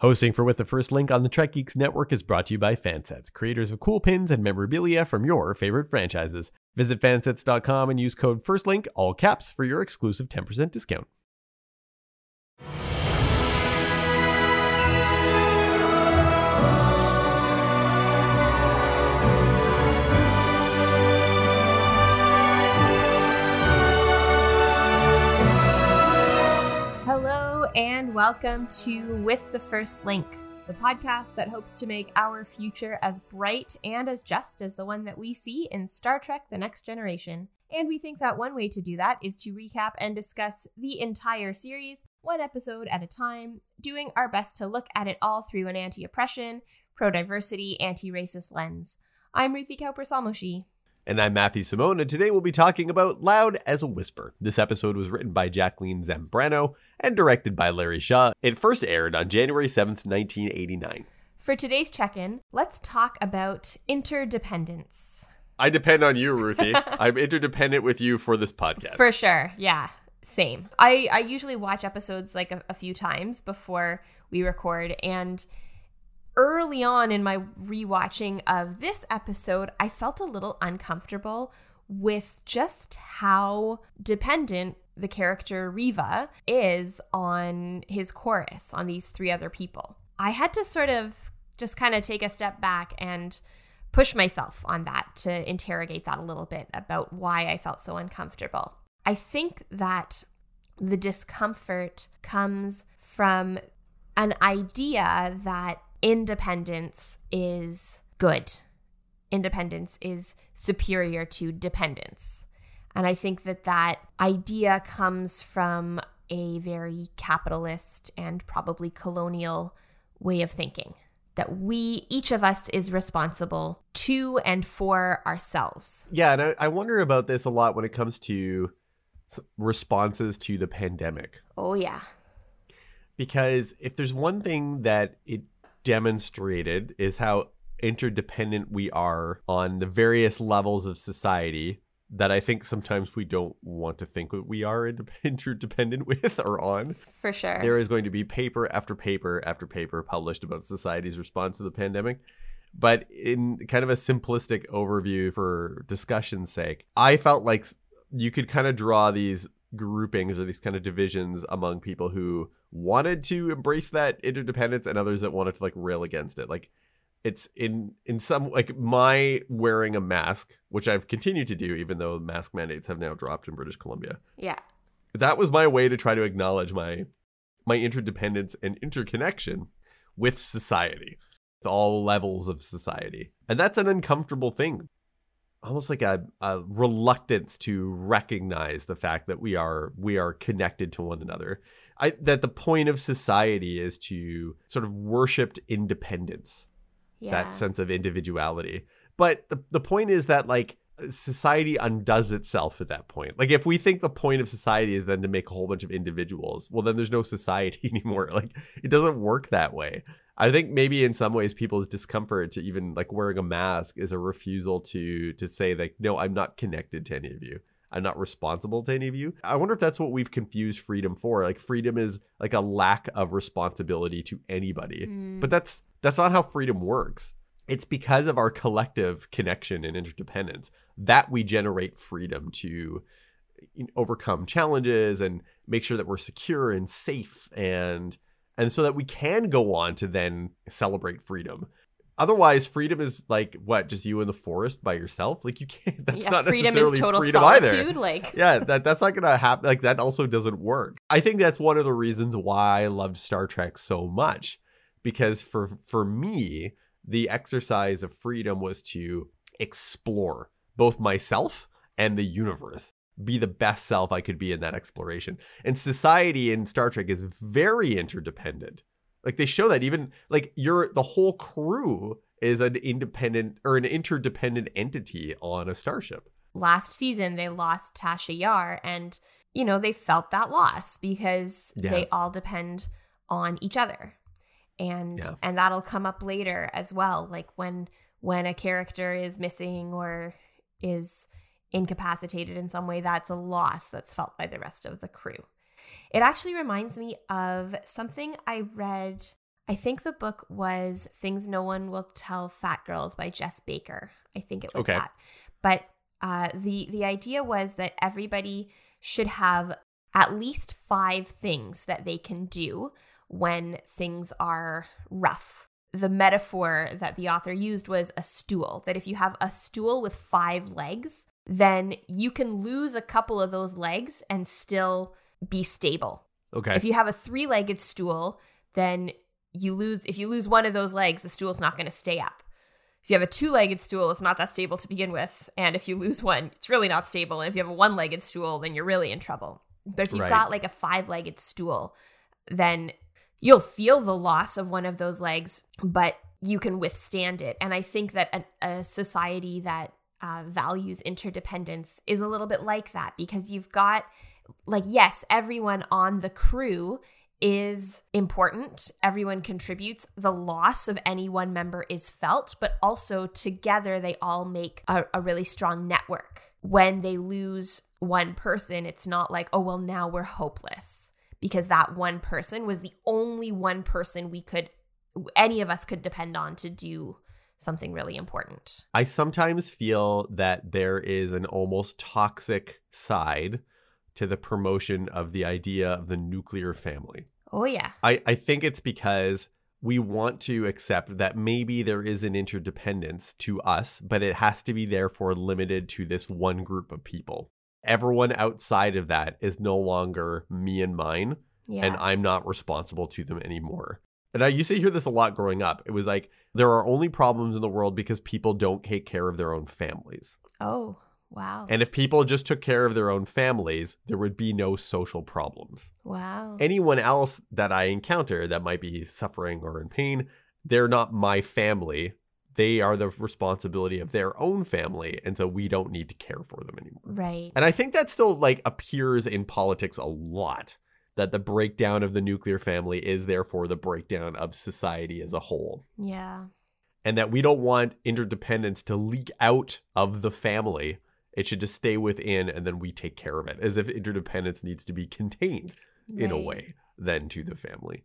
Hosting for With the First Link on the Trek Geeks Network is brought to you by Fansets, creators of cool pins and memorabilia from your favorite franchises. Visit fansets.com and use code FIRSTLINK, all caps, for your exclusive 10% discount. Welcome to With the First Link, the podcast that hopes to make our future as bright and as just as the one that we see in Star Trek The Next Generation. And we think that one way to do that is to recap and discuss the entire series, one episode at a time, doing our best to look at it all through an anti oppression, pro diversity, anti racist lens. I'm Ruthie Cowper Salmoshi. And I'm Matthew Simone, and today we'll be talking about Loud as a Whisper. This episode was written by Jacqueline Zambrano and directed by Larry Shaw. It first aired on January 7th, 1989. For today's check in, let's talk about interdependence. I depend on you, Ruthie. I'm interdependent with you for this podcast. For sure. Yeah. Same. I, I usually watch episodes like a, a few times before we record. And early on in my rewatching of this episode, I felt a little uncomfortable with just how dependent the character Riva is on his chorus, on these three other people. I had to sort of just kind of take a step back and push myself on that to interrogate that a little bit about why I felt so uncomfortable. I think that the discomfort comes from an idea that independence is good. Independence is superior to dependence. And I think that that idea comes from a very capitalist and probably colonial way of thinking. That we, each of us, is responsible to and for ourselves. Yeah, and I, I wonder about this a lot when it comes to responses to the pandemic. Oh, yeah. Because if there's one thing that it demonstrated is how interdependent we are on the various levels of society that I think sometimes we don't want to think we are interdependent with or on. For sure. There is going to be paper after paper after paper published about society's response to the pandemic. But in kind of a simplistic overview for discussion's sake, I felt like you could kind of draw these groupings or these kind of divisions among people who wanted to embrace that interdependence and others that wanted to like rail against it. Like it's in in some like my wearing a mask, which I've continued to do even though mask mandates have now dropped in British Columbia. Yeah. That was my way to try to acknowledge my my interdependence and interconnection with society, with all levels of society. And that's an uncomfortable thing. Almost like a, a reluctance to recognize the fact that we are we are connected to one another. I, that the point of society is to sort of worshipped independence Yeah. that sense of individuality. But the, the point is that like society undoes itself at that point. Like if we think the point of society is then to make a whole bunch of individuals, well then there's no society anymore. Like it doesn't work that way. I think maybe in some ways people's discomfort to even like wearing a mask is a refusal to to say like no, I'm not connected to any of you. I'm not responsible to any of you. I wonder if that's what we've confused freedom for. Like freedom is like a lack of responsibility to anybody. Mm. But that's that's not how freedom works. It's because of our collective connection and interdependence that we generate freedom to overcome challenges and make sure that we're secure and safe and and so that we can go on to then celebrate freedom. Otherwise, freedom is like what, just you in the forest by yourself? Like you can't that's yeah, not freedom necessarily is total freedom solitude. either Like, yeah, that that's not gonna happen. Like that also doesn't work. I think that's one of the reasons why I loved Star Trek so much, because for for me, the exercise of freedom was to explore both myself and the universe, be the best self I could be in that exploration. And society in Star Trek is very interdependent. Like they show that even like you're the whole crew is an independent or an interdependent entity on a starship. last season they lost Tasha Yar and you know they felt that loss because Yeah. they all depend on each other. And Yeah. and that'll come up later as well like when when a character is missing or is incapacitated in some way that's a loss that's felt by the rest of the crew. It actually reminds me of something I read I think the book was Things No One Will Tell Fat Girls by Jess Baker. I think it was Okay. that. But uh, the the idea was that everybody should have at least five things that they can do when things are rough. The metaphor that the author used was a stool. That if you have a stool with five legs, then you can lose a couple of those legs and still be stable. Okay. If you have a three-legged stool, then you lose if you lose one of those legs, the stool's not going to stay up. If you have a two-legged stool, it's not that stable to begin with, and if you lose one, it's really not stable. And if you have a one-legged stool, then you're really in trouble. But if you've Right. got like a five-legged stool, then you'll feel the loss of one of those legs, but you can withstand it. And I think that a society that uh, values interdependence is a little bit like that because you've got, like, yes, everyone on the crew is important. Everyone contributes. The loss of any one member is felt, but also together they all make a, a really strong network. When they lose one person, it's not like, oh, well, now we're hopeless because that one person was the only one person we could, any of us could depend on to do something really important. I sometimes feel that there is an almost toxic side to the promotion of the idea of the nuclear family. Oh, yeah. I, I think it's because we want to accept that maybe there is an interdependence to us, but it has to be therefore limited to this one group of people. Everyone outside of that is no longer me and mine, Yeah. and I'm not responsible to them anymore. And I used to hear this a lot growing up. It was like, there are only problems in the world because people don't take care of their own families. oh, wow. And if people just took care of their own families, there would be no social problems wow. anyone else that I encounter that might be suffering or in pain, they're not my family. They are the responsibility of their own family. And so we don't need to care for them anymore. right. And I think that still like appears in politics a lot that the breakdown of the nuclear family is therefore the breakdown of society as a whole. Yeah. And that we don't want interdependence to leak out of the family. It should just stay within and then we take care of it as if interdependence needs to be contained in a way then to the family.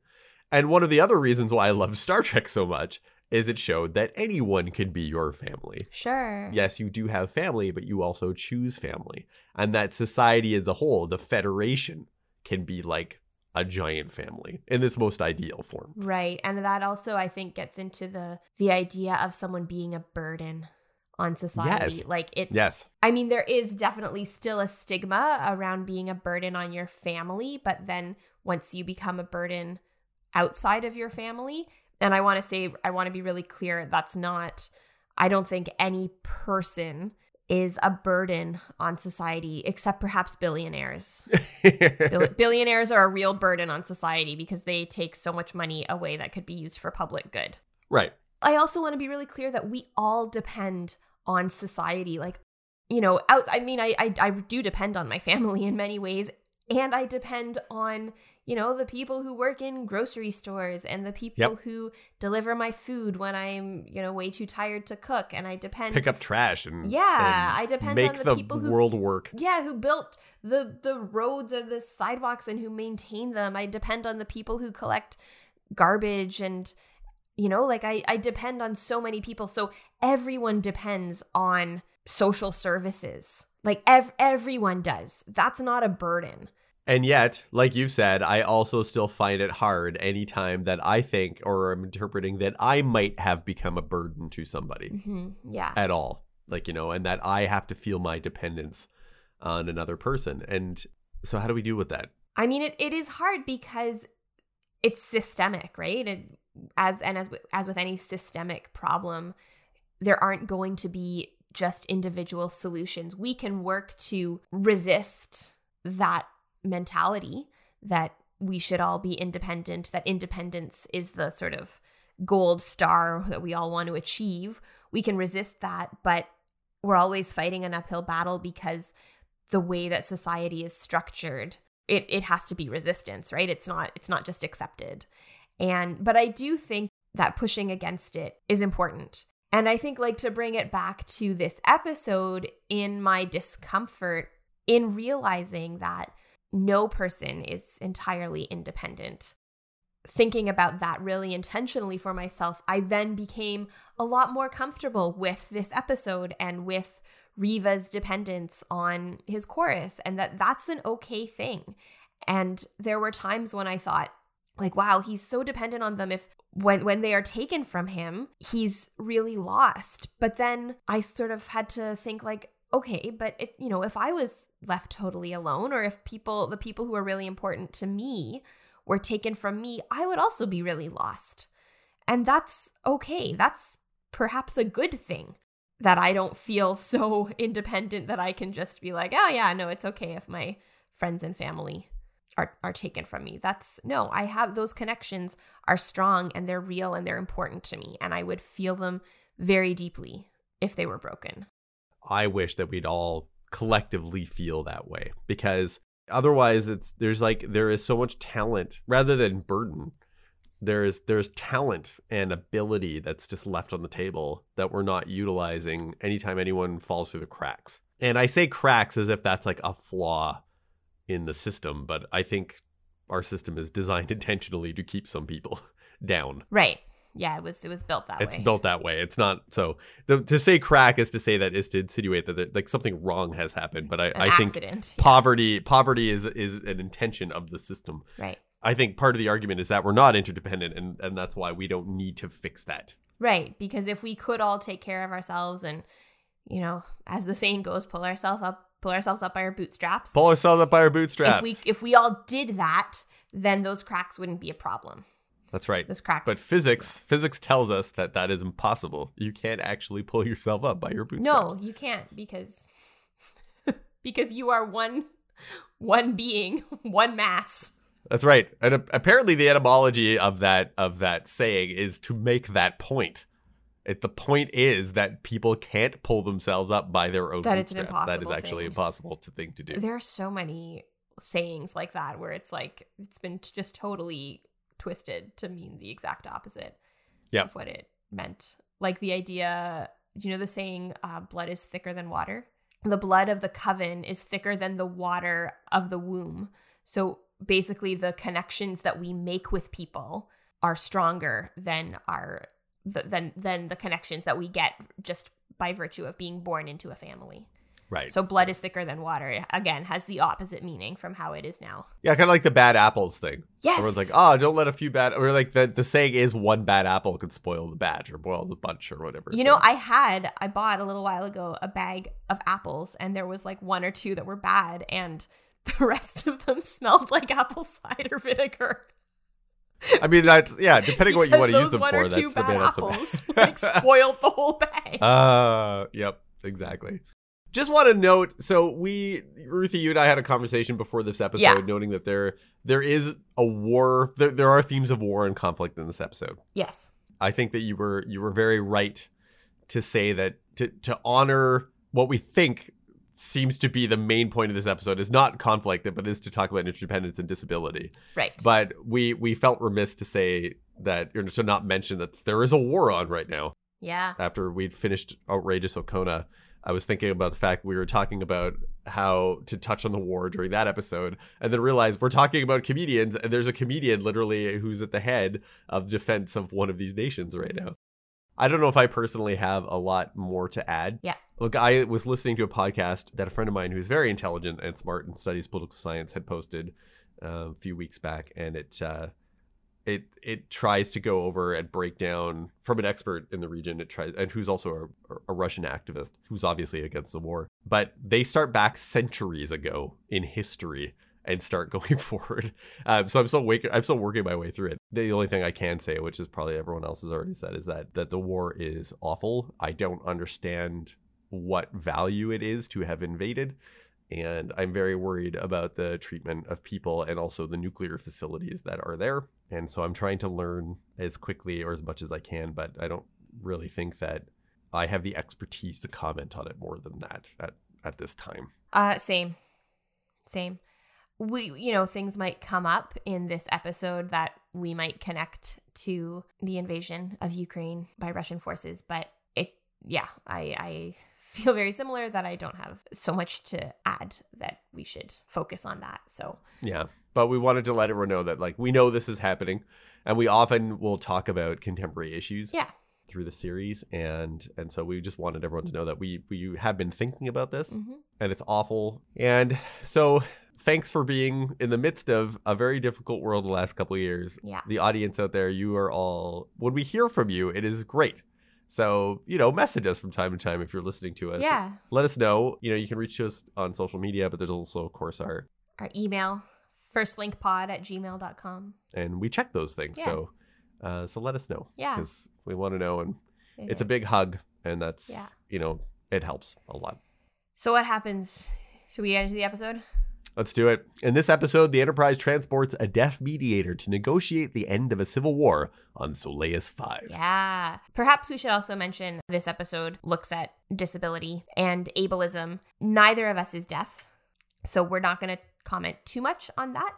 And one of the other reasons why I love Star Trek so much is it showed that anyone could be your family. Sure. Yes, you do have family, but you also choose family. And that society as a whole, the Federation, can be like a giant family in its most ideal form. Right. And that also I think gets into the the idea of someone being a burden on society. Yes. Like it's Yes. I mean there is definitely still a stigma around being a burden on your family, but then once you become a burden outside of your family, and I want to say I want to be really clear that's not I don't think any person is a burden on society except perhaps billionaires. Bill- billionaires are a real burden on society because they take so much money away that could be used for public good. right. I also want to be really clear that we all depend on society. Like, you know, out, I mean, I, I, I do depend on my family in many ways. And I depend on, you know, the people who work in grocery stores and the people Yep. who deliver my food when I'm, you know, way too tired to cook. And I depend Pick up trash and Yeah, and I depend on the the people who- world work. yeah who built the the roads and the sidewalks and who maintain them i depend on the people who collect garbage and you know like i i depend on so many people so everyone depends on social services like ev- everyone does that's not a burden And yet, like you said, I also still find it hard anytime that I think or am interpreting that I might have become a burden to somebody hmm yeah at all. Like, you know, and that I have to feel my dependence on another person. And so, how do we deal with that? I mean, it, it is hard because it's systemic, right? And as and as as with any systemic problem, there aren't going to be just individual solutions. We can work to resist that mentality that we should all be independent, that independence is the sort of gold star that we all want to achieve. We can resist that, but we're always fighting an uphill battle because the way that society is structured it it has to be resistance right it's not it's not just accepted and but i do think that pushing against it is important and i think like to bring it back to this episode in my discomfort in realizing that no person is entirely independent thinking about that really intentionally for myself, I then became a lot more comfortable with this episode and with Riva's dependence on his chorus and that that's an okay thing. And there were times when I thought, like, wow, he's so dependent on them. If when when they are taken from him, he's really lost. But then I sort of had to think like, okay, but it, you know, if I was left totally alone, or if people, the people who are really important to me, were taken from me, I would also be really lost. And that's okay. That's perhaps a good thing that I don't feel so independent that I can just be like, oh, yeah, no, it's okay if my friends and family are, are taken from me. That's no, I have those connections are strong and they're real and they're important to me. And I would feel them very deeply if they were broken. I wish that we'd all collectively feel that way because otherwise it's there's like there is so much talent rather than burden there's there's talent and ability that's just left on the table that we're not utilizing anytime anyone falls through the cracks and i say cracks as if that's like a flaw in the system but i think our system is designed intentionally to keep some people down right yeah, it was it was built that it's way. It's built that way. It's not so the, to say crack is to say that is to insinuate that, like something wrong has happened. But I, An I think accident. yeah. poverty poverty is is an intention of the system. Right. I think part of the argument is that we're not interdependent, and and that's why we don't need to fix that. Right, because if we could all take care of ourselves and you know, as the saying goes, pull ourselves up pull ourselves up by our bootstraps. Pull ourselves up by our bootstraps. If we if we all did that, then those cracks wouldn't be a problem. that's right. Those cracks. But physics physics tells us that that is impossible. You can't actually pull yourself up by your bootstraps. no, you can't because because you are one one being, one mass. That's right. And a- apparently the etymology of that of that saying is to make that point. It, the point is that people can't pull themselves up by their own That it's an bootstraps. That is actually thing. impossible to thing to do. There are so many sayings like that where it's like it's been t- just totally twisted to mean the exact opposite Yeah. of what it meant. Like the idea, you know the saying, uh, blood is thicker than water? The blood of the coven is thicker than the water of the womb. So basically, the connections that we make with people are stronger than our th- than than the connections that we get just by virtue of being born into a family. Right. So blood is thicker than water. Again, has the opposite meaning from how it is now. yeah, kind of like the bad apples thing. Yes. Everyone's like, oh, don't let a few bad, or like the, the saying is one bad apple could spoil the batch or boil the bunch or whatever. You know, I had I bought a little while ago a bag of apples and there was like one or two that were bad and the rest of them smelled like apple cider vinegar. I mean, that's, yeah, depending on what you want to use them for, that's the bad apples like spoiled the whole bag. Uh, yep, exactly. Just want to note, so we, Ruthie, you and I had a conversation before this episode, Yeah. noting that there there is a war. There, there are themes of war and conflict in this episode. yes. I think that you were you were very right to say that to to honor what we think seems to be the main point of this episode is not conflict, but is to talk about interdependence and disability. Right. But we we felt remiss to say that or to not mention that there is a war on right now yeah. after we'd finished Outrageous Okona, I was thinking about the fact we were talking about how to touch on the war during that episode, and then realized we're talking about comedians, and there's a comedian literally who's at the head of defense of one of these nations right now. I don't know if I personally have a lot more to add. Yeah. Look, I was listening to a podcast that a friend of mine who's very intelligent and smart and studies political science had posted uh, a few weeks back, and it uh, it it tries to go over and break down from an expert in the region. It tries and who's also a, a Russian activist who's obviously against the war, but they start back centuries ago in history and start going forward. Um, so I'm still waking, I'm still working my way through it. The only thing I can say, which is probably everyone else has already said, is that that the war is awful. I don't understand what value it is to have invaded. And I'm very worried about the treatment of people and also the nuclear facilities that are there. And so I'm trying to learn as quickly or as much as I can, but I don't really think that I have the expertise to comment on it more than that at, at this time. Uh same. Same. We you know, things might come up in this episode that we might connect to the invasion of Ukraine by Russian forces, but it yeah, I I feel very similar that I don't have so much to add that we should focus on that. So, Yeah. But we wanted to let everyone know that like we know this is happening and we often will talk about contemporary issues Yeah. through the series and and so we just wanted everyone to know that we we have been thinking about this hmm and it's awful and so thanks for being in the midst of a very difficult world the last couple of years Yeah. the audience out there you are all when we hear from you it is great so you know message us from time to time if you're listening to us Yeah. let us know you know you can reach us on social media but there's also of course our Our email, firstlinkpod at gmail.com. and we check those things Yeah. so uh so let us know Yeah. because we want to know and It it's a big hug and that's Yeah. you know it helps a lot So what happens? Should we end the episode? Let's do it in this episode the enterprise transports a deaf mediator to negotiate the end of a civil war on Solais 5 Yeah. Perhaps we should also mention this episode looks at disability and ableism. Neither of us is deaf, so we're not going to comment too much on that.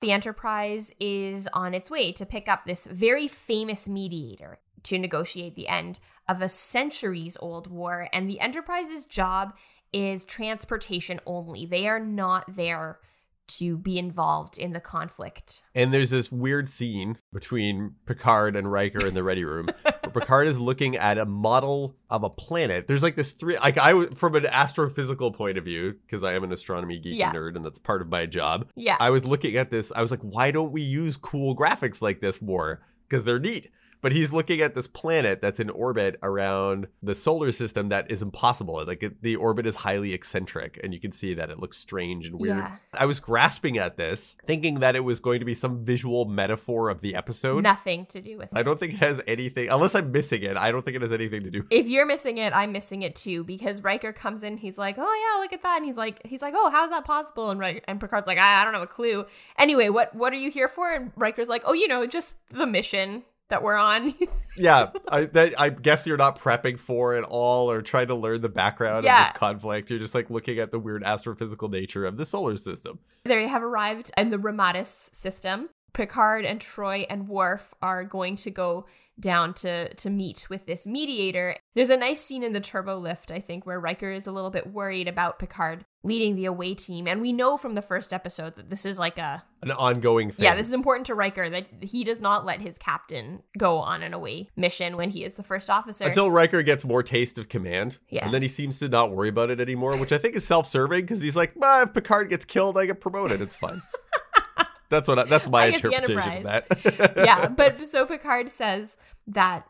The Enterprise is on its way to pick up this very famous mediator to negotiate the end of a centuries old war, and the Enterprise's job is transportation only. They are not there to be involved in the conflict. and there's this weird scene between picard and riker in the ready room where picard is looking at a model of a planet there's like this three like I from an astrophysical point of view because i am an astronomy geek Yeah. nerd and that's part of my job Yeah. I was looking at this. I was like, why don't we use cool graphics like this more? Because they're neat. But he's looking at this planet that's in orbit around the solar system that is impossible. Like it, the orbit is highly eccentric, and you can see that it looks strange and weird. Yeah. I was grasping at this, thinking that it was going to be some visual metaphor of the episode. Nothing to do with it. I don't think it has anything, unless I'm missing it. I don't think it has anything to do. if you're missing it, I'm missing it too because Riker comes in, he's like, "Oh yeah, look at that," and he's like, "He's like, oh, how's that possible?" And Riker, and Picard's like, I, "I don't have a clue." Anyway, what what are you here for? And Riker's like, "Oh, you know, just the mission that we're on." yeah, I, that, I guess you're not prepping for it all or trying to learn the background Yeah. of this conflict. You're just like looking at the weird astrophysical nature of the solar system. they have arrived in the Ramatis system. Picard and Troi and Worf are going to go down to to meet with this mediator. There's a nice scene in the turbo lift, I think, where Riker is a little bit worried about Picard leading the away team, and we know from the first episode that this is like a An ongoing thing. Yeah, this is important to Riker that he does not let his captain go on an away mission when he is the first officer. Until Riker gets more taste of command. Yeah. And then he seems to not worry about it anymore, which I think is self serving because he's like, if Picard gets killed, I get promoted. It's fine. that's what I, that's my I interpretation of that. yeah, but so Picard says that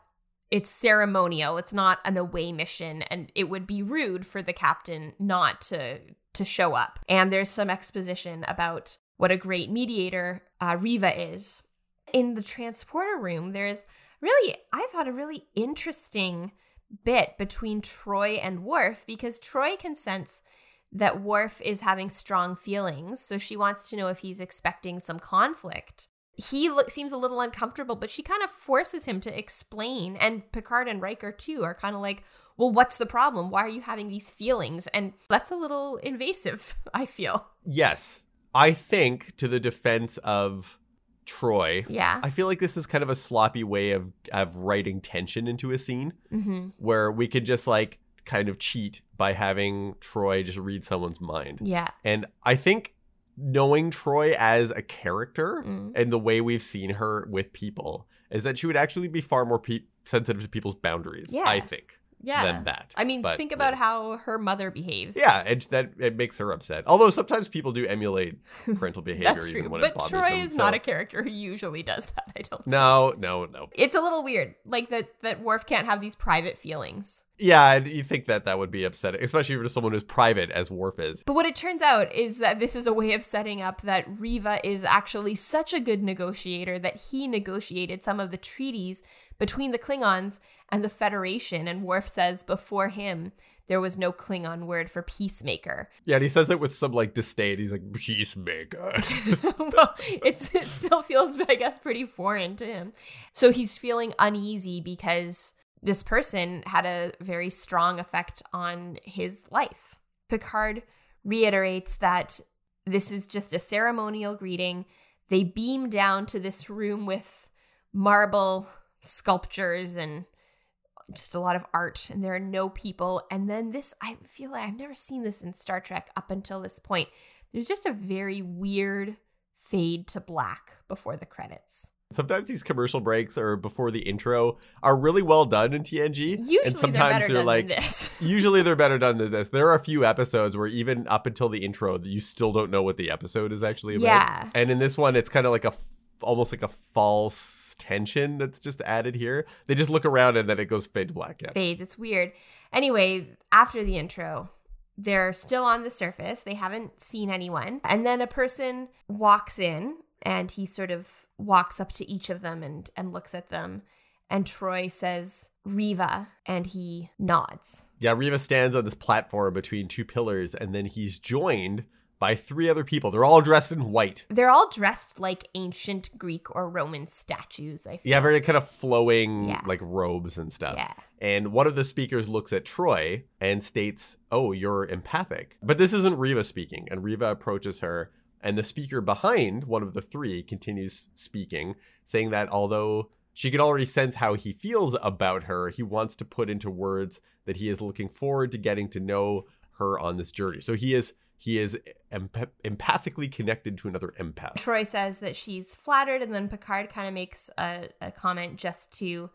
it's ceremonial. It's not an away mission, and it would be rude for the captain not to to show up. And there's some exposition about what a great mediator uh, Riva is. In the transporter room, there's really, I thought, a really interesting bit between Troi and Worf because Troi can sense that Worf is having strong feelings, so she wants to know if he's expecting some conflict. He look, seems a little uncomfortable, but she kind of forces him to explain. And Picard and Riker, too, are kind of like, well, what's the problem? Why are you having these feelings? And that's a little invasive, I feel. yes. I think to the defense of Troi, Yeah. I feel like this is kind of a sloppy way of of writing tension into a scene Mm-hmm. where we could just like kind of cheat by having Troi just read someone's mind. Yeah. And I think knowing Troi as a character Mm. and the way we've seen her with people is that she would actually be far more pe- sensitive to people's boundaries, Yeah. I think, Yeah. than that. I mean, But, think about yeah. how her mother behaves. Yeah, it, that it makes her upset. Although sometimes people do emulate parental behavior That's even true. when But it bothers Troi them. is so- not a character who usually does that, I don't No, no, no. It's a little weird. Like that that Worf can't have these private feelings. Yeah, and you think that that would be upsetting, especially for someone who's private as Worf is. But what it turns out is that this is a way of setting up that Riva is actually such a good negotiator that he negotiated some of the treaties between the Klingons and the Federation. And Worf says before him, there was no Klingon word for peacemaker. Yeah, and he says it with some like disdain. He's like, peacemaker. well, it's, it still feels, I guess, pretty foreign to him. So he's feeling uneasy because this person had a very strong effect on his life. Picard reiterates that this is just a ceremonial greeting. They beam down to this room with marble sculptures and just a lot of art, and there are no people. And then this, I feel like I've never seen this in Star Trek up until this point. There's just a very weird fade to black before the credits. Sometimes these commercial breaks or before the intro are really well done in TNG. Usually and they're sometimes better they're done like than this. usually they're better done than this. There are a few episodes where even up until the intro, you still don't know what the episode is actually about. Yeah. And in this one, it's kind of like a almost like a false tension that's just added here. They just look around and then it goes fade to black. Yeah. Fades. It's weird. Anyway, after the intro, they're still on the surface. They haven't seen anyone. And then a person walks in and he sort of walks up to each of them and, and looks at them. And Troi says, Riva, and he nods. Yeah, Riva stands on this platform between two pillars, and then he's joined by three other people. They're all dressed in white. They're all dressed like ancient Greek or Roman statues, I feel. Yeah, very kind of flowing Yeah. like robes and stuff. Yeah. And one of the speakers looks at Troi and states, Oh, you're empathic. But this isn't Riva speaking. And Riva approaches her, and the speaker behind one of the three continues speaking, saying that although she can already sense how he feels about her, he wants to put into words that he is looking forward to getting to know her on this journey. So he is he is emp- empathically connected to another empath. Troi says that she's flattered, and then Picard kind of makes a, a comment just to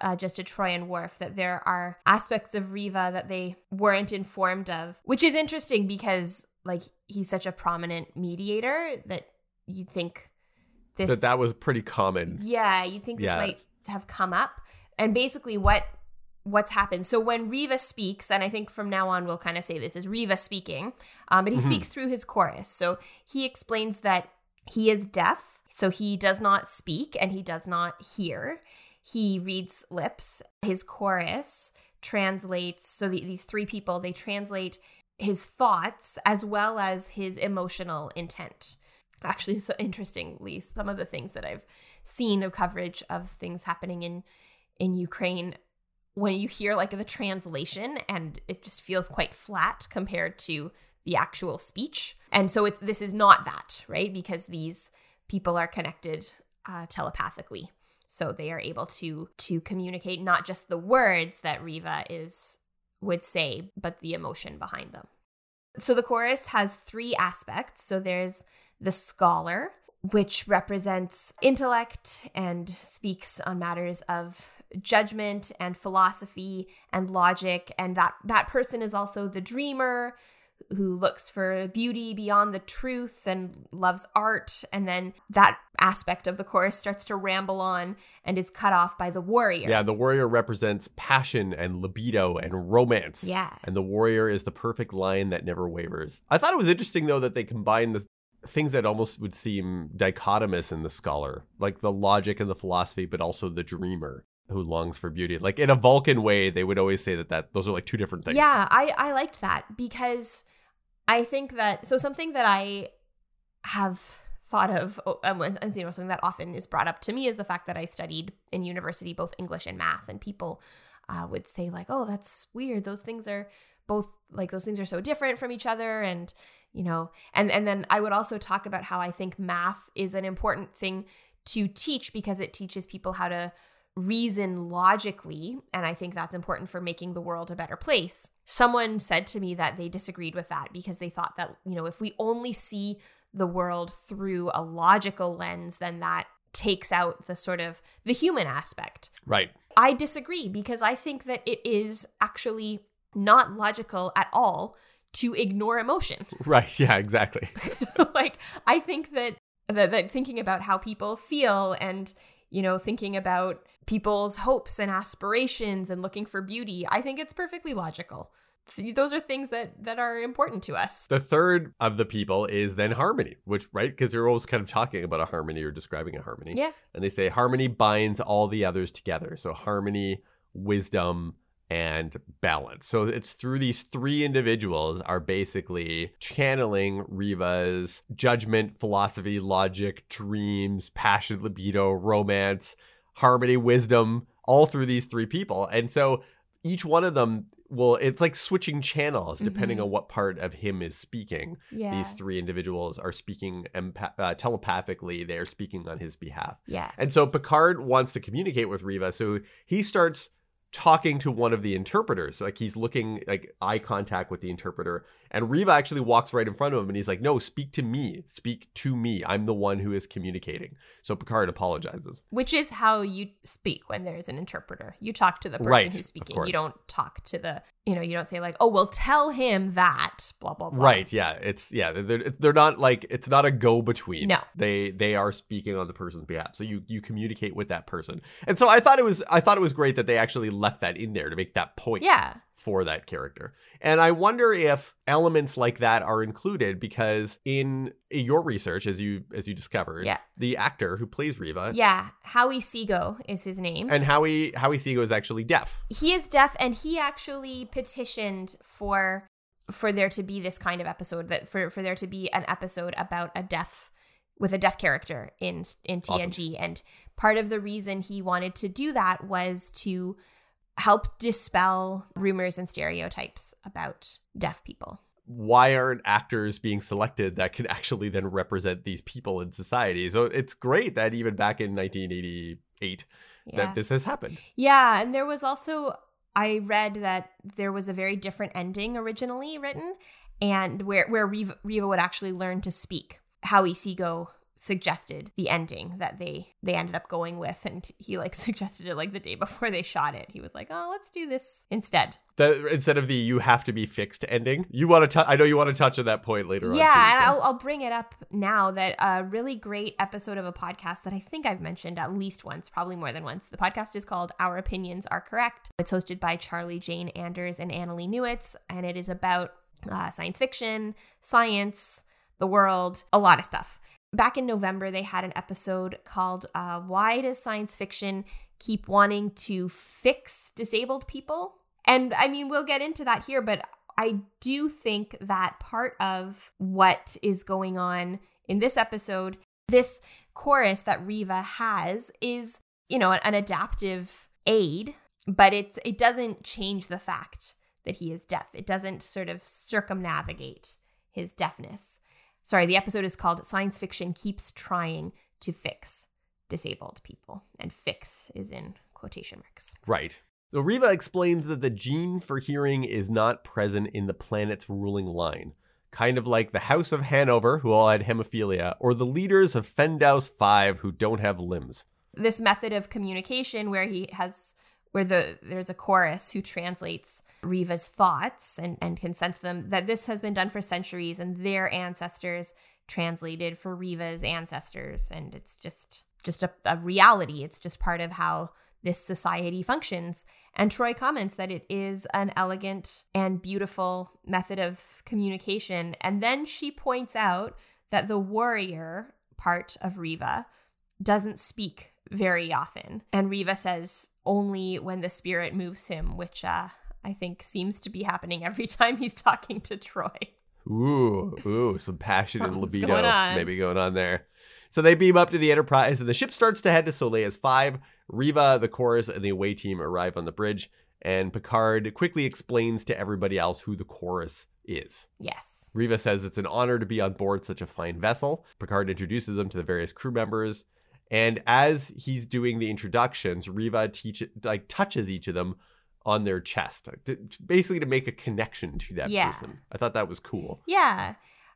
uh, just to Troi and Worf that there are aspects of Riva that they weren't informed of, which is interesting because like he's such a prominent mediator that you'd think this That that was pretty common. yeah, you'd think this Yeah. might have come up. And basically what what's happened. So when Riva speaks, and I think from now on we'll kind of say this is Riva speaking, um, but he Mhm. speaks through his chorus. So he explains that he is deaf, so he does not speak and he does not hear. He reads lips. His chorus translates. So the, these three people they translate his thoughts as well as his emotional intent actually so interestingly some of the things that i've seen of coverage of things happening in in ukraine when you hear like the translation and it just feels quite flat compared to the actual speech. And so it, this is not that right? Because these people are connected uh, telepathically. So they are able to to communicate not just the words that riva is would say but the emotion behind them. So the chorus has three aspects. So there's the scholar, which represents intellect and speaks on matters of judgment and philosophy and logic and that that person is also the dreamer who looks for beauty beyond the truth and loves art and then that aspect of the chorus starts to ramble on and is cut off by the warrior. Yeah, the warrior represents passion and libido and romance. Yeah. And the warrior is the perfect line that never wavers. I thought it was interesting though that they combine the things that almost would seem dichotomous in the scholar, like the logic and the philosophy, but also the dreamer who longs for beauty. Like in a Vulcan way, they would always say that that those are like two different things. Yeah, I I liked that because I think that so something that I have thought of and you know something that often is brought up to me is the fact that I studied in university both English and math and people uh, would say like oh that's weird those things are both like those things are so different from each other and you know and and then I would also talk about how I think math is an important thing to teach because it teaches people how to reason logically and i think that's important for making the world a better place someone said to me that they disagreed with that because they thought that you know if we only see the world through a logical lens then that takes out the sort of the human aspect Right. i disagree because i think that it is actually not logical at all to ignore emotion Right. Yeah, exactly. like i think that, that that thinking about how people feel and you know thinking about people's hopes and aspirations and looking for beauty i think it's perfectly logical those are things that that are important to us The third of the people is then harmony, which, right? Because they're always kind of talking about a harmony or describing a harmony. yeah And they say harmony binds all the others together. So harmony, wisdom, and balance. So it's through these three individuals are basically channeling Riva's judgment, philosophy, logic, dreams, passion, libido, romance, harmony, wisdom, all through these three people. And so each one of them will it's like switching channels depending Mhm. on what part of him is speaking. Yeah. these three individuals are speaking empath- uh, telepathically they're speaking on his behalf. Yeah. And so picard wants to communicate with riva so he starts talking to one of the interpreters. Like he's looking like eye contact with the interpreter And Riva actually walks right in front of him and he's like, No, speak to me. Speak to me. I'm the one who is communicating. So Picard apologizes. Which is how you speak when there's an interpreter. You talk to the person Right, who's speaking. You don't talk to the, you know, you don't say like, oh, well, tell him that, blah, blah, blah. Right. Yeah. It's yeah. They're they're not like it's not a go between. No. They they are speaking on the person's behalf. So you you communicate with that person. And so I thought it was I thought it was great that they actually left that in there to make that point. Yeah. for that character. And I wonder if elements like that are included because in your research as you as you discovered, Yeah. the actor who plays Riva Yeah. Howie Seago is his name. and Howie Howie Seago is actually deaf. he is deaf and he actually petitioned for for there to be this kind of episode that for for there to be an episode about a deaf with a deaf character in in Awesome. TNG and part of the reason he wanted to do that was to help dispel rumors and stereotypes about deaf people. Why aren't actors being selected that can actually then represent these people in society? So it's great that even back in 1988 Yeah. that this has happened. Yeah, and there was also I read that there was a very different ending originally written, and where where Riva, Riva would actually learn to speak. Howie Seago suggested the ending that they they ended up going with, and he like suggested it like the day before they shot it. He was like, "Oh, let's do this instead." That instead of the you have to be fixed ending, you want to. I know you want to touch on that point later on. yeah, so- I'll, I'll bring it up now that a really great episode of a podcast that I think I've mentioned at least once, probably more than once. The podcast is called Our Opinions Are Correct. It's hosted by Charlie Jane Anders and Annalie Newitz, and it is about uh, science fiction, science, the world, a lot of stuff. Back in November, they had an episode called uh, Why Does Science Fiction Keep Wanting to Fix Disabled People? And I mean, we'll get into that here, but I do think that part of what is going on in this episode, this chorus that Riva has is, you know, an adaptive aid, but it's it doesn't change the fact that he is deaf. It doesn't sort of circumnavigate his deafness. Sorry, the episode is called Science Fiction Keeps Trying to Fix Disabled People. And fix is in quotation marks. Right. So Riva explains that the gene for hearing is not present in the planet's ruling line, kind of like the House of Hanover, who all had hemophilia, or the leaders of Fendaus 5, who don't have limbs. this method of communication where he has where the there's a chorus who translates Riva's thoughts and, and can sense them that this has been done for centuries and their ancestors translated for Riva's ancestors. And it's just just a, a reality. It's just part of how this society functions. And Troi comments that it is an elegant and beautiful method of communication. And then she points out that the warrior part of Riva doesn't speak very often. And Riva says only when the spirit moves him, which uh, I think seems to be happening every time he's talking to Troi. Ooh, ooh, some passion and libido going maybe going on there. So they beam up to the Enterprise, and the ship starts to head to Solais 5. Riva, the chorus, and the away team arrive on the bridge, and Picard quickly explains to everybody else who the chorus is. Yes. Riva says it's an honor to be on board such a fine vessel. Picard introduces them to the various crew members, and as he's doing the introductions, Riva teach like touches each of them on their chest, to- basically to make a connection to that Yeah. person. I thought that was cool. Yeah.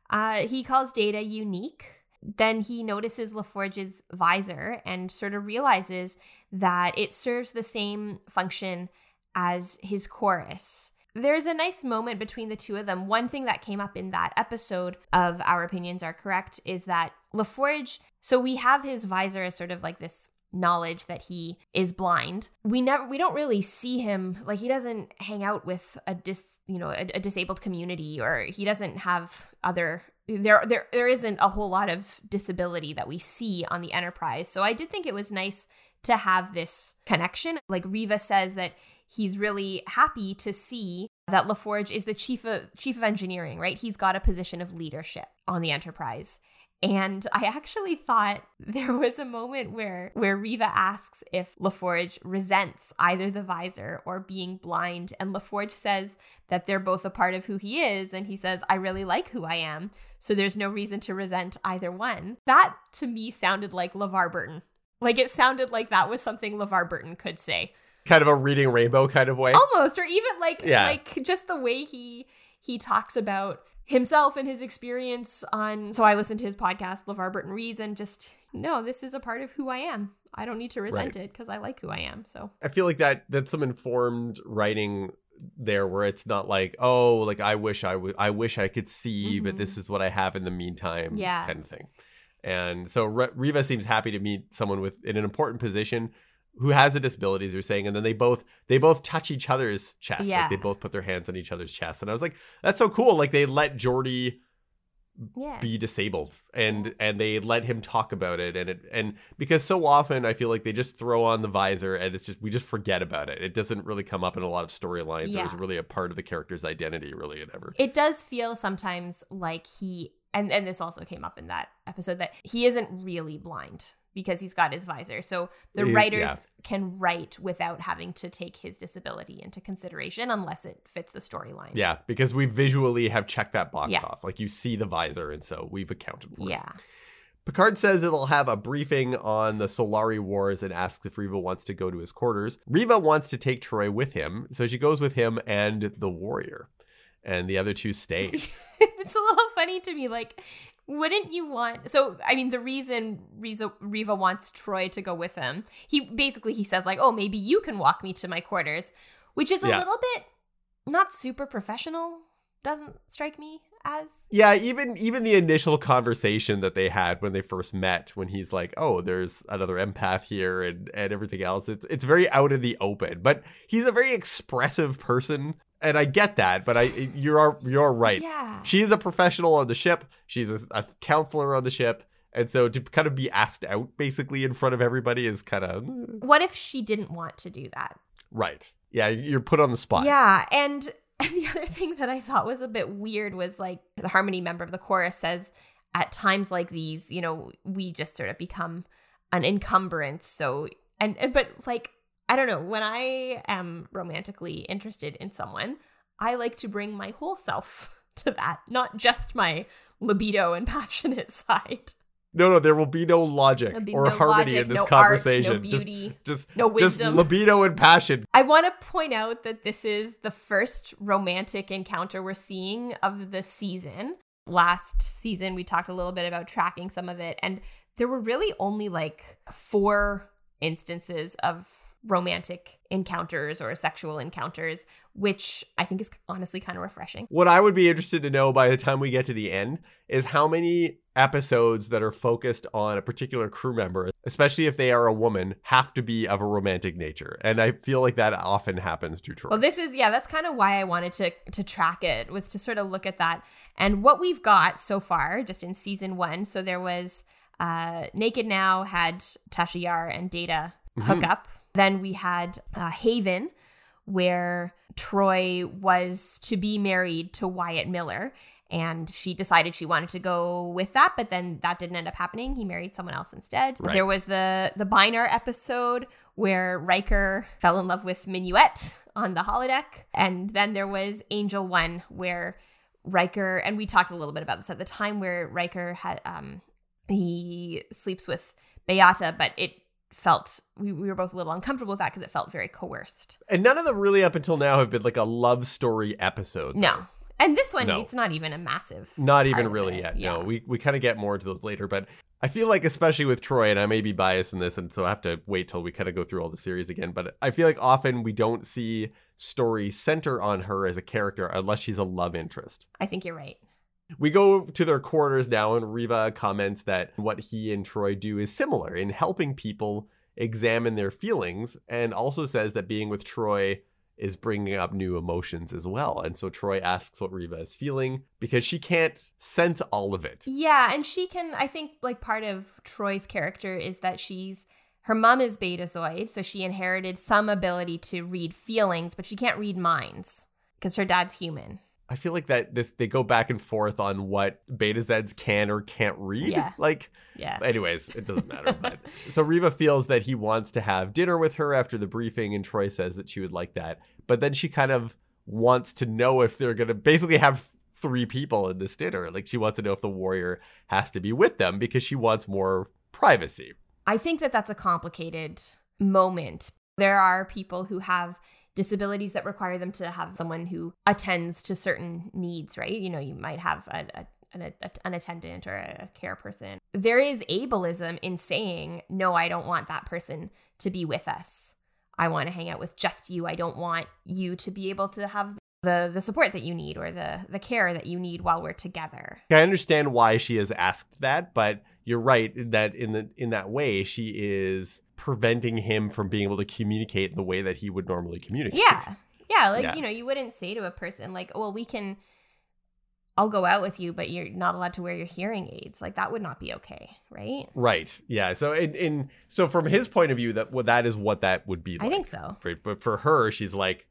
Uh, he calls Data unique. Then he notices LaForge's visor and sort of realizes that it serves the same function as his chorus. There's a nice moment between the two of them. One thing that came up in that episode of Our Opinions Are Correct is that LaForge, so we have his visor as sort of like this knowledge that he is blind. We never we don't really see him like he doesn't hang out with a dis, you know, a, a disabled community or he doesn't have other there there there isn't a whole lot of disability that we see on the Enterprise. So I did think it was nice to have this connection. Like Riva says that he's really happy to see that LaForge is the chief of chief of engineering, right? He's got a position of leadership on the Enterprise. And I actually thought there was a moment where where Riva asks if LaForge resents either the visor or being blind. And LaForge says that they're both a part of who he is. And he says, I really like who I am. So there's no reason to resent either one. That to me sounded like LeVar Burton. Like it sounded like that was something LeVar Burton could say. Kind of a reading rainbow kind of way. Almost, or even like Yeah. like just the way he he talks about himself and his experience on so I listened to his podcast, LeVar Burton Reads, and just no, this is a part of who I am. I don't need to resent Right. it because I like who I am. So I feel like that that's some informed writing there where it's not like oh like I wish I would I wish I could see but Mhm. this is what I have in the meantime Yeah. kind of thing. And so Re- Riva seems happy to meet someone with in an important position who has a disability as you're saying and then they both they both touch each other's chests. Yeah. like they both put their hands on each other's chests. And I was like that's so cool. Like they let Geordi yeah. be disabled and and they let him talk about it. And it and because so often i feel like they just throw on the visor and it's just we just forget about it. It doesn't really come up in a lot of storylines or is Yeah. really a part of the character's identity really and ever. It does feel sometimes like he and and this also came up in that episode that he isn't really blind because he's got his visor so the He's- writers yeah. can write without having to take his disability into consideration unless it fits the storyline yeah because we visually have checked that box Yeah. off like you see the visor and so we've accounted for it yeah Picard says it'll have a briefing on the Solari Wars and asks if Riva wants to go to his quarters. Riva wants to take Troi with him, so she goes with him and the warrior. And the other two stay. it's a little funny to me like wouldn't you want so i mean the reason riva, riva wants Troi to go with him he basically he says like oh maybe you can walk me to my quarters which is a Yeah. little bit not super professional doesn't strike me as Yeah, even even the initial conversation that they had when they first met, when he's like, "Oh, there's another empath here," and and everything else, it's it's very out in the open. But he's a very expressive person, and I get that. But I, you're you're right. yeah She's a professional on the ship. She's a, a counselor on the ship, and so to kind of be asked out basically in front of everybody is kind of eh. what if she didn't want to do that right. Yeah, you're put on the spot. Yeah, and the other thing that I thought was a bit weird was like the harmony member of the chorus says at times like these, you know, we just sort of become an encumbrance. So and and- but like I don't know, when I am romantically interested in someone, I like to bring my whole self to that, not just my libido and passionate side. No, no, there will be no logic be or no harmony logic, in this no art, conversation. no Just- beauty. just No just libido and passion. I want to point out that this is the first romantic encounter we're seeing of the season. Last season, we talked a little bit about tracking some of it, and there were really only like four instances of romantic encounters or sexual encounters, which I think is honestly kind of refreshing. What I would be interested to know by the time we get to the end is how many episodes that are focused on a particular crew member, especially if they are a woman, have to be of a romantic nature. And I feel like that often happens to Troi. Well, this is yeah, that's kind of why I wanted to to track it was to sort of look at that and what we've got so far just in season 1. So there was uh Naked Now had Tasha Yar and Data hook Mhm. up. Then we had uh, Haven where Troi was to be married to Wyatt Miller and she decided she wanted to go with that but then that didn't end up happening he married someone else instead Right. there was the the Bynar episode where Riker fell in love with Minuet on the holodeck and then there was Angel 1 where Riker and we talked a little bit about this at the time where Riker had um he sleeps with Beata but it felt we, we were both a little uncomfortable with that because it felt very coerced and none of them really up until now have been like a love story episode. no though. and this one No. it's not even a massive Not even really it. yet. Yeah. No, we we kind of get more into those later, but I feel like especially with Troi, and I may be biased in this, and so I have to wait till we kind of go through all the series again. But I feel like often we don't see stories center on her as a character unless she's a love interest. I think you're right We go to their quarters now, and Riva comments that what he and Troi do is similar in helping people examine their feelings, and also says that being with Troi is bringing up new emotions as well. And so Troi asks what Riva is feeling because she can't sense all of it. Yeah, and she can. I think like part of Troi's character is that she's her mom is Betazoid, so she inherited some ability to read feelings, but she can't read minds because her dad's human. I feel like that this they go back and forth on what Betazeds can or can't read. Yeah. Like Yeah. anyways, it doesn't matter. but so Riva feels that he wants to have dinner with her after the briefing, and Troi says that she would like that. But then she kind of wants to know if they're gonna basically have three people in this dinner. Like she wants to know if the warrior has to be with them because she wants more privacy. I think that that's a complicated moment. There are people who have disabilities that require them to have someone who attends to certain needs, right? You know, you might have a, a an, an, attendant or a care person. There is ableism in saying, no, I don't want that person to be with us. I want to hang out with just you. I don't want you to be able to have the the support that you need or the the care that you need while we're together. I understand why she has asked that, but you're right that in the in that way she is preventing him from being able to communicate the way that he would normally communicate. Yeah. Yeah, like yeah. you know, you wouldn't say to a person like, "Well, we can I'll go out with you, but you're not allowed to wear your hearing aids. Like that would not be okay, right? Right. Yeah. So in, in so from his point of view, that well, that is what that would be. Like. I think so. But for her, she's like,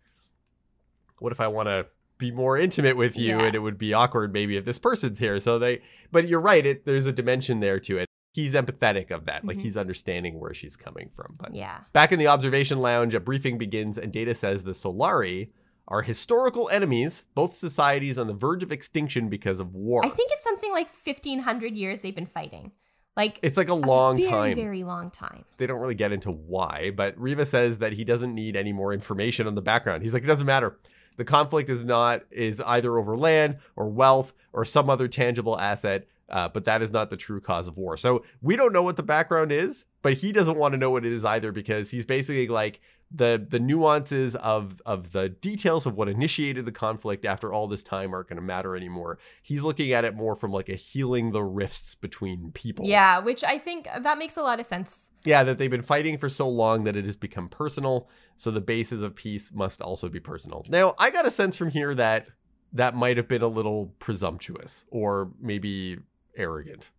what if I want to be more intimate with you, yeah. and it would be awkward maybe if this person's here. So they, but you're right. It there's a dimension there to it. He's empathetic of that, like mm-hmm. he's understanding where she's coming from. But yeah. Back in the observation lounge, a briefing begins, and Data says the Solari are historical enemies, both societies on the verge of extinction because of war. I think it's something like 1500 years they've been fighting. Like it's like a long a very, time. Very long time. They don't really get into why, but Riva says that he doesn't need any more information on the background. He's like, it doesn't matter. The conflict is not is either over land or wealth or some other tangible asset. Uh, but that is not the true cause of war. So we don't know what the background is, but he doesn't want to know what it is either because he's basically like, the the nuances of of the details of what initiated the conflict after all this time aren't going to matter anymore. He's looking at it more from like a healing the rifts between people. Yeah, which I think that makes a lot of sense. Yeah, that they've been fighting for so long that it has become personal. So the basis of peace must also be personal. Now, I got a sense from here that that might have been a little presumptuous or maybe arrogant.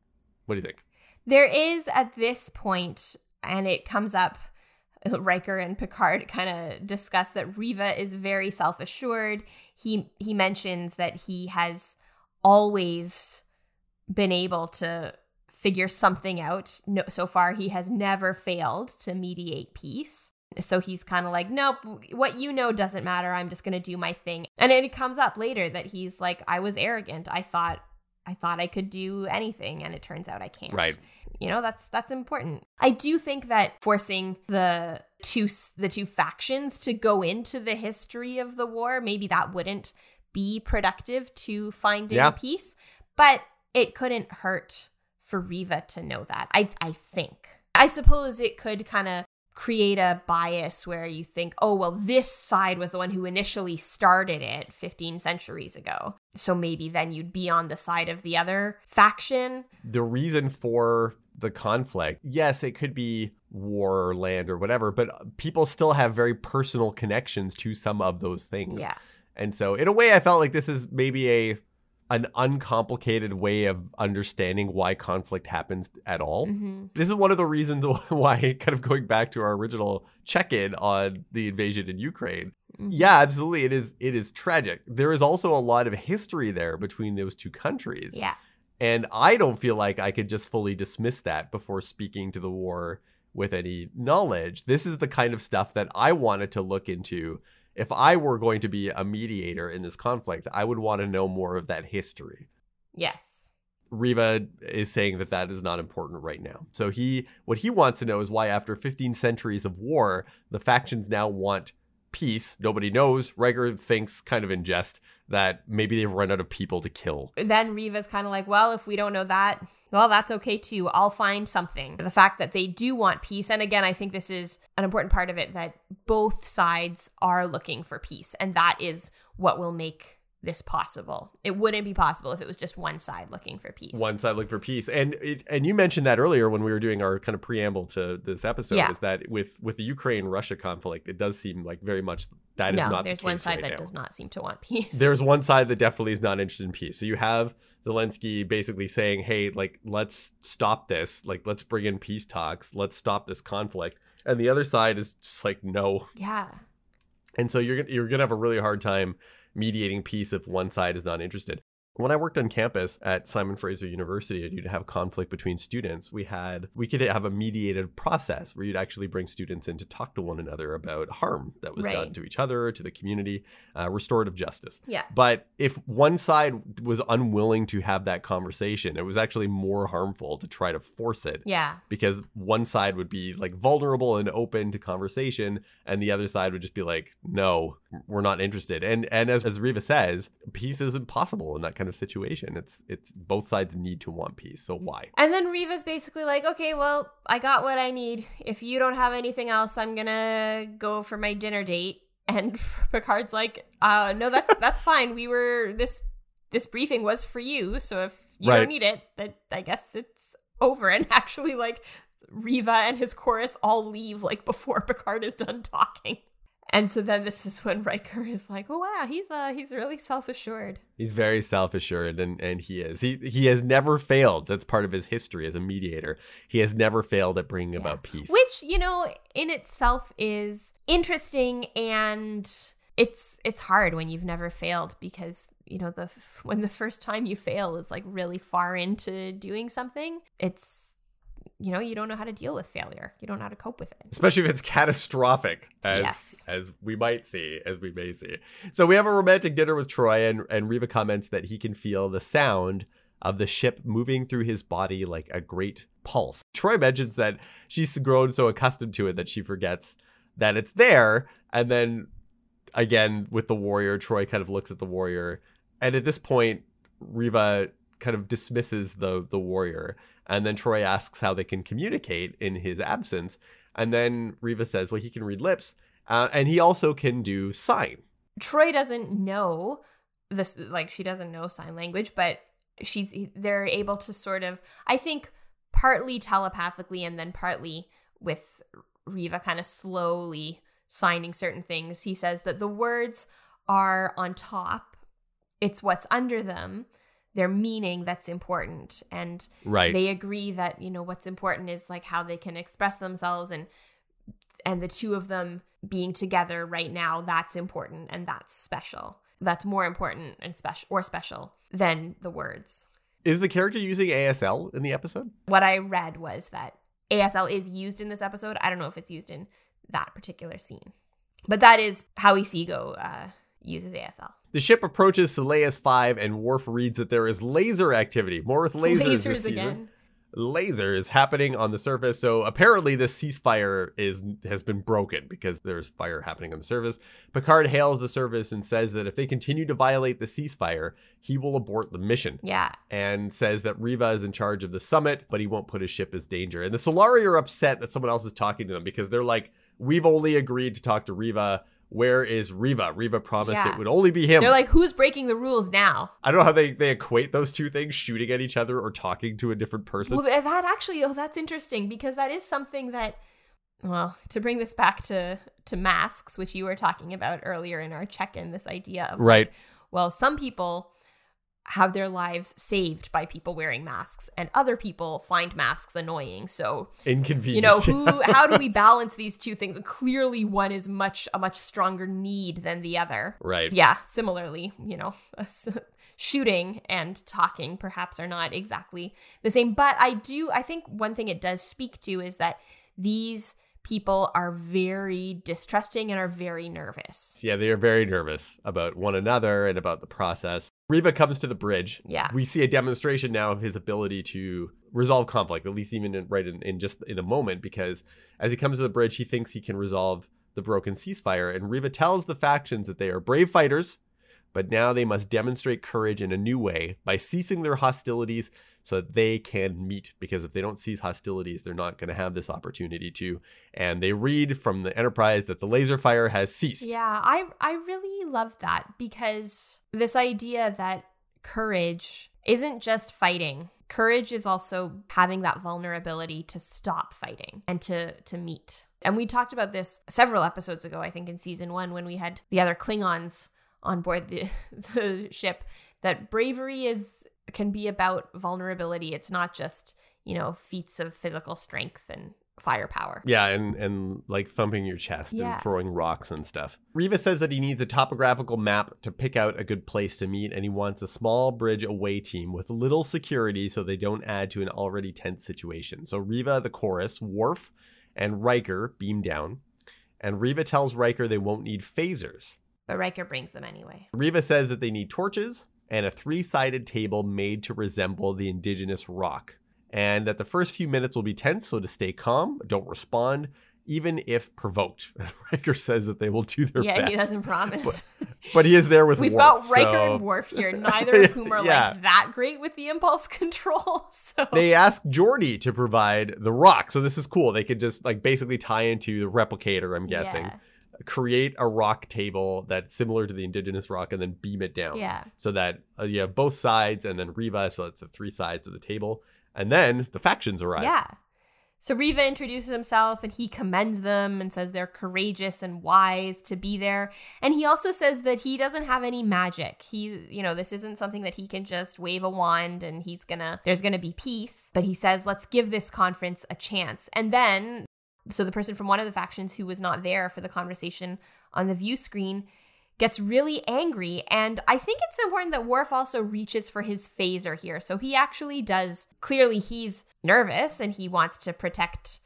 What do you think? There is at this point, and it comes up Riker and Picard kind of discuss that Riva is very self-assured. He he mentions that he has always been able to figure something out. No, so far he has never failed to mediate peace. So he's kind of like, nope, what you know doesn't matter. I'm just going to do my thing. And it comes up later that he's like, I was arrogant. I thought I thought I could do anything and it turns out I can't. Right. You know, that's that's important. I do think that forcing the two the two factions to go into the history of the war, maybe that wouldn't be productive to finding yeah. peace, but it couldn't hurt for Riva to know that. I I think. I suppose it could kind of create a bias where you think, oh, well, this side was the one who initially started it 15 centuries ago. So maybe then you'd be on the side of the other faction. The reason for the conflict, yes, it could be war or land or whatever, but people still have very personal connections to some of those things. Yeah. And so, in a way, I felt like this is maybe a an uncomplicated way of understanding why conflict happens at all. Mm-hmm. This is one of the reasons why, kind of going back to our original check-in on the invasion in Ukraine. Mm-hmm. Yeah, absolutely, it is. It is tragic. There is also a lot of history there between those two countries. Yeah, and I don't feel like I could just fully dismiss that before speaking to the war with any knowledge. This is the kind of stuff that I wanted to look into if I were going to be a mediator in this conflict, I would want to know more of that history. Yes. Riva is saying that that is not important right now. So he what he wants to know is why after 15 centuries of war, the factions now want peace. Nobody knows. Riker thinks kind of in jest that maybe they've run out of people to kill. Then Riva's kind of like, well, if we don't know that, well, that's okay too. I'll find something. The fact that they do want peace. And again, I think this is an important part of it that both sides are looking for peace. And that is what will make this possible. It wouldn't be possible if it was just one side looking for peace. One side looking for peace. And it, and you mentioned that earlier when we were doing our kind of preamble to this episode yeah. is that with with the Ukraine Russia conflict, it does seem like very much that is no, not there's the one side right that now. does not seem to want peace. There's one side that definitely is not interested in peace. So you have Zelensky basically saying, "Hey, like let's stop this. Like let's bring in peace talks. Let's stop this conflict." And the other side is just like, "No." Yeah. And so you're you're going to have a really hard time mediating piece if one side is not interested. When I worked on campus at Simon Fraser University and you'd have conflict between students, we had we could have a mediated process where you'd actually bring students in to talk to one another about harm that was Right. done to each other, to the community, uh, restorative justice. Yeah. But if one side was unwilling to have that conversation, it was actually more harmful to try to force it Yeah. because one side would be like vulnerable and open to conversation and the other side would just be like no we're not interested and and as, as riva says peace isn't possible in that kind of situation it's it's both sides need to want peace so why And then Riva's basically like, okay, well, I got what I need. If you don't have anything else, I'm gonna go for my dinner date. And Picard's like, uh, no, that's that's fine. We were this this briefing was for you, so if you Right. don't need it, that I guess it's over. And actually, like Riva and his chorus all leave like before Picard is done talking. And so then this is when Riker is like, oh wow, he's uh he's really self assured. he's very self-assured and and he is he he has never failed that's part of his history as a mediator he has never failed at bringing Yeah. about peace which you know in itself is interesting and it's it's hard when you've never failed because you know the when the first time you fail is like really far into doing something it's you know you don't know how to deal with failure. You don't know how to cope with it. Especially if it's catastrophic as Yes. as we might see as we may see. So we have a romantic dinner with Troi and and riva comments that he can feel the sound of the ship moving through his body like a great pulse. Troi mentions that she's grown so accustomed to it that she forgets that it's there. And then again with the warrior Troi kind of looks at the warrior. And at this point riva kind of dismisses the the warrior and then Troi asks how they can communicate in his absence. And then riva says well he can read lips. Uh, and he also can do sign. Troi doesn't know this like she doesn't know sign language but she's they're able to sort of i think partly telepathically and then partly with riva kind of slowly signing certain things. He says that the words are on top. It's what's under them their meaning that's important. And right. they agree that you know what's important is like how they can express themselves and and the two of them being together right now that's important and that's special. That's more important and special or special than the words. Is the character using asl in the episode? What i read was that asl is used in this episode. I don't know if it's used in that particular scene. But that is Howie Seago uh uses asl the ship approaches Solais 5 and Worf reads that there is laser activity more with lasers, this lasers season. again lasers happening on the surface. So apparently this ceasefire is has been broken because there's fire happening on the surface. Picard hails the surface and says that if they continue to violate the ceasefire, he will abort the mission yeah and says that Riva is in charge of the summit, but he won't put his ship as danger. And the Solari are upset that someone else is talking to them because they're like, "We've only agreed to talk to Riva. Where is Riva? Riva promised Yeah. it would only be him." they're like who's breaking the rules now I don't know how they, they equate those two things, shooting at each other or talking to a different person. Well, that actually, oh, that's interesting because that is something that, well, to bring this back to to masks, which you were talking about earlier in our check-in, this idea of right. like, well, some people have their lives saved by people wearing masks, and other people find masks annoying. So Inconvenient. you know, who? how do we balance these two things? Clearly, one is much a much stronger need than the other. right. Yeah, similarly, you know, shooting and talking perhaps are not exactly the same. But I do, I think one thing it does speak to is that these people are very distrusting and are very nervous. Yeah, they are very nervous about one another and about the process. Riva comes to the bridge. Yeah. We see a demonstration now of his ability to resolve conflict, at least even in, right in, in just in a moment, because as he comes to the bridge, he thinks he can resolve the broken ceasefire. And Riva tells the factions that they are brave fighters, but now they must demonstrate courage in a new way by ceasing their hostilities so that they can meet. Because if they don't cease hostilities, they're not going to have this opportunity to. And they read from the Enterprise that the laser fire has ceased. Yeah, I I really love that because this idea that courage isn't just fighting. Courage is also having that vulnerability to stop fighting and to to meet. And we talked about this several episodes ago, I think in season 1 when we had the other Klingons on board the the ship that bravery is can be about vulnerability. It's not just, you know, feats of physical strength and firepower. Yeah, and and like thumping your chest Yeah. and throwing rocks and stuff. Riva says that he needs a topographical map to pick out a good place to meet, and he wants a small bridge away team with little security so they don't add to an already tense situation. So Riva, the chorus, Worf, and Riker beam down, and Riva tells Riker they won't need phasers. But Riker brings them anyway. Riva says that they need torches and a three sided table made to resemble the indigenous rock, and that the first few minutes will be tense, so to stay calm, don't respond, even if provoked. Riker says that they will do their yeah, best. Yeah, he doesn't promise. But he is there with Worf. We've Worf, got Riker so- and Worf here, neither of whom are Yeah. like that great with the impulse control. So They ask Geordi to provide the rock, so this is cool. They could just like basically tie into the replicator, I'm guessing, Yeah. Create a rock table that's similar to the indigenous rock, and then beam it down. Yeah. so that uh, you have both sides and then Riva, so that's the three sides of the table. And then the factions arrive. Yeah. So Riva introduces himself and he commends them and says they're courageous and wise to be there. And he also says that he doesn't have any magic. He, you know, this isn't something that he can just wave a wand and he's gonna, there's gonna be peace. But he says, let's give this conference a chance. And then, so the person from one of the factions who was not there for the conversation on the view screen gets really angry. And I think it's important that Worf also reaches for his phaser here. So he actually does, clearly, he's nervous and he wants to protect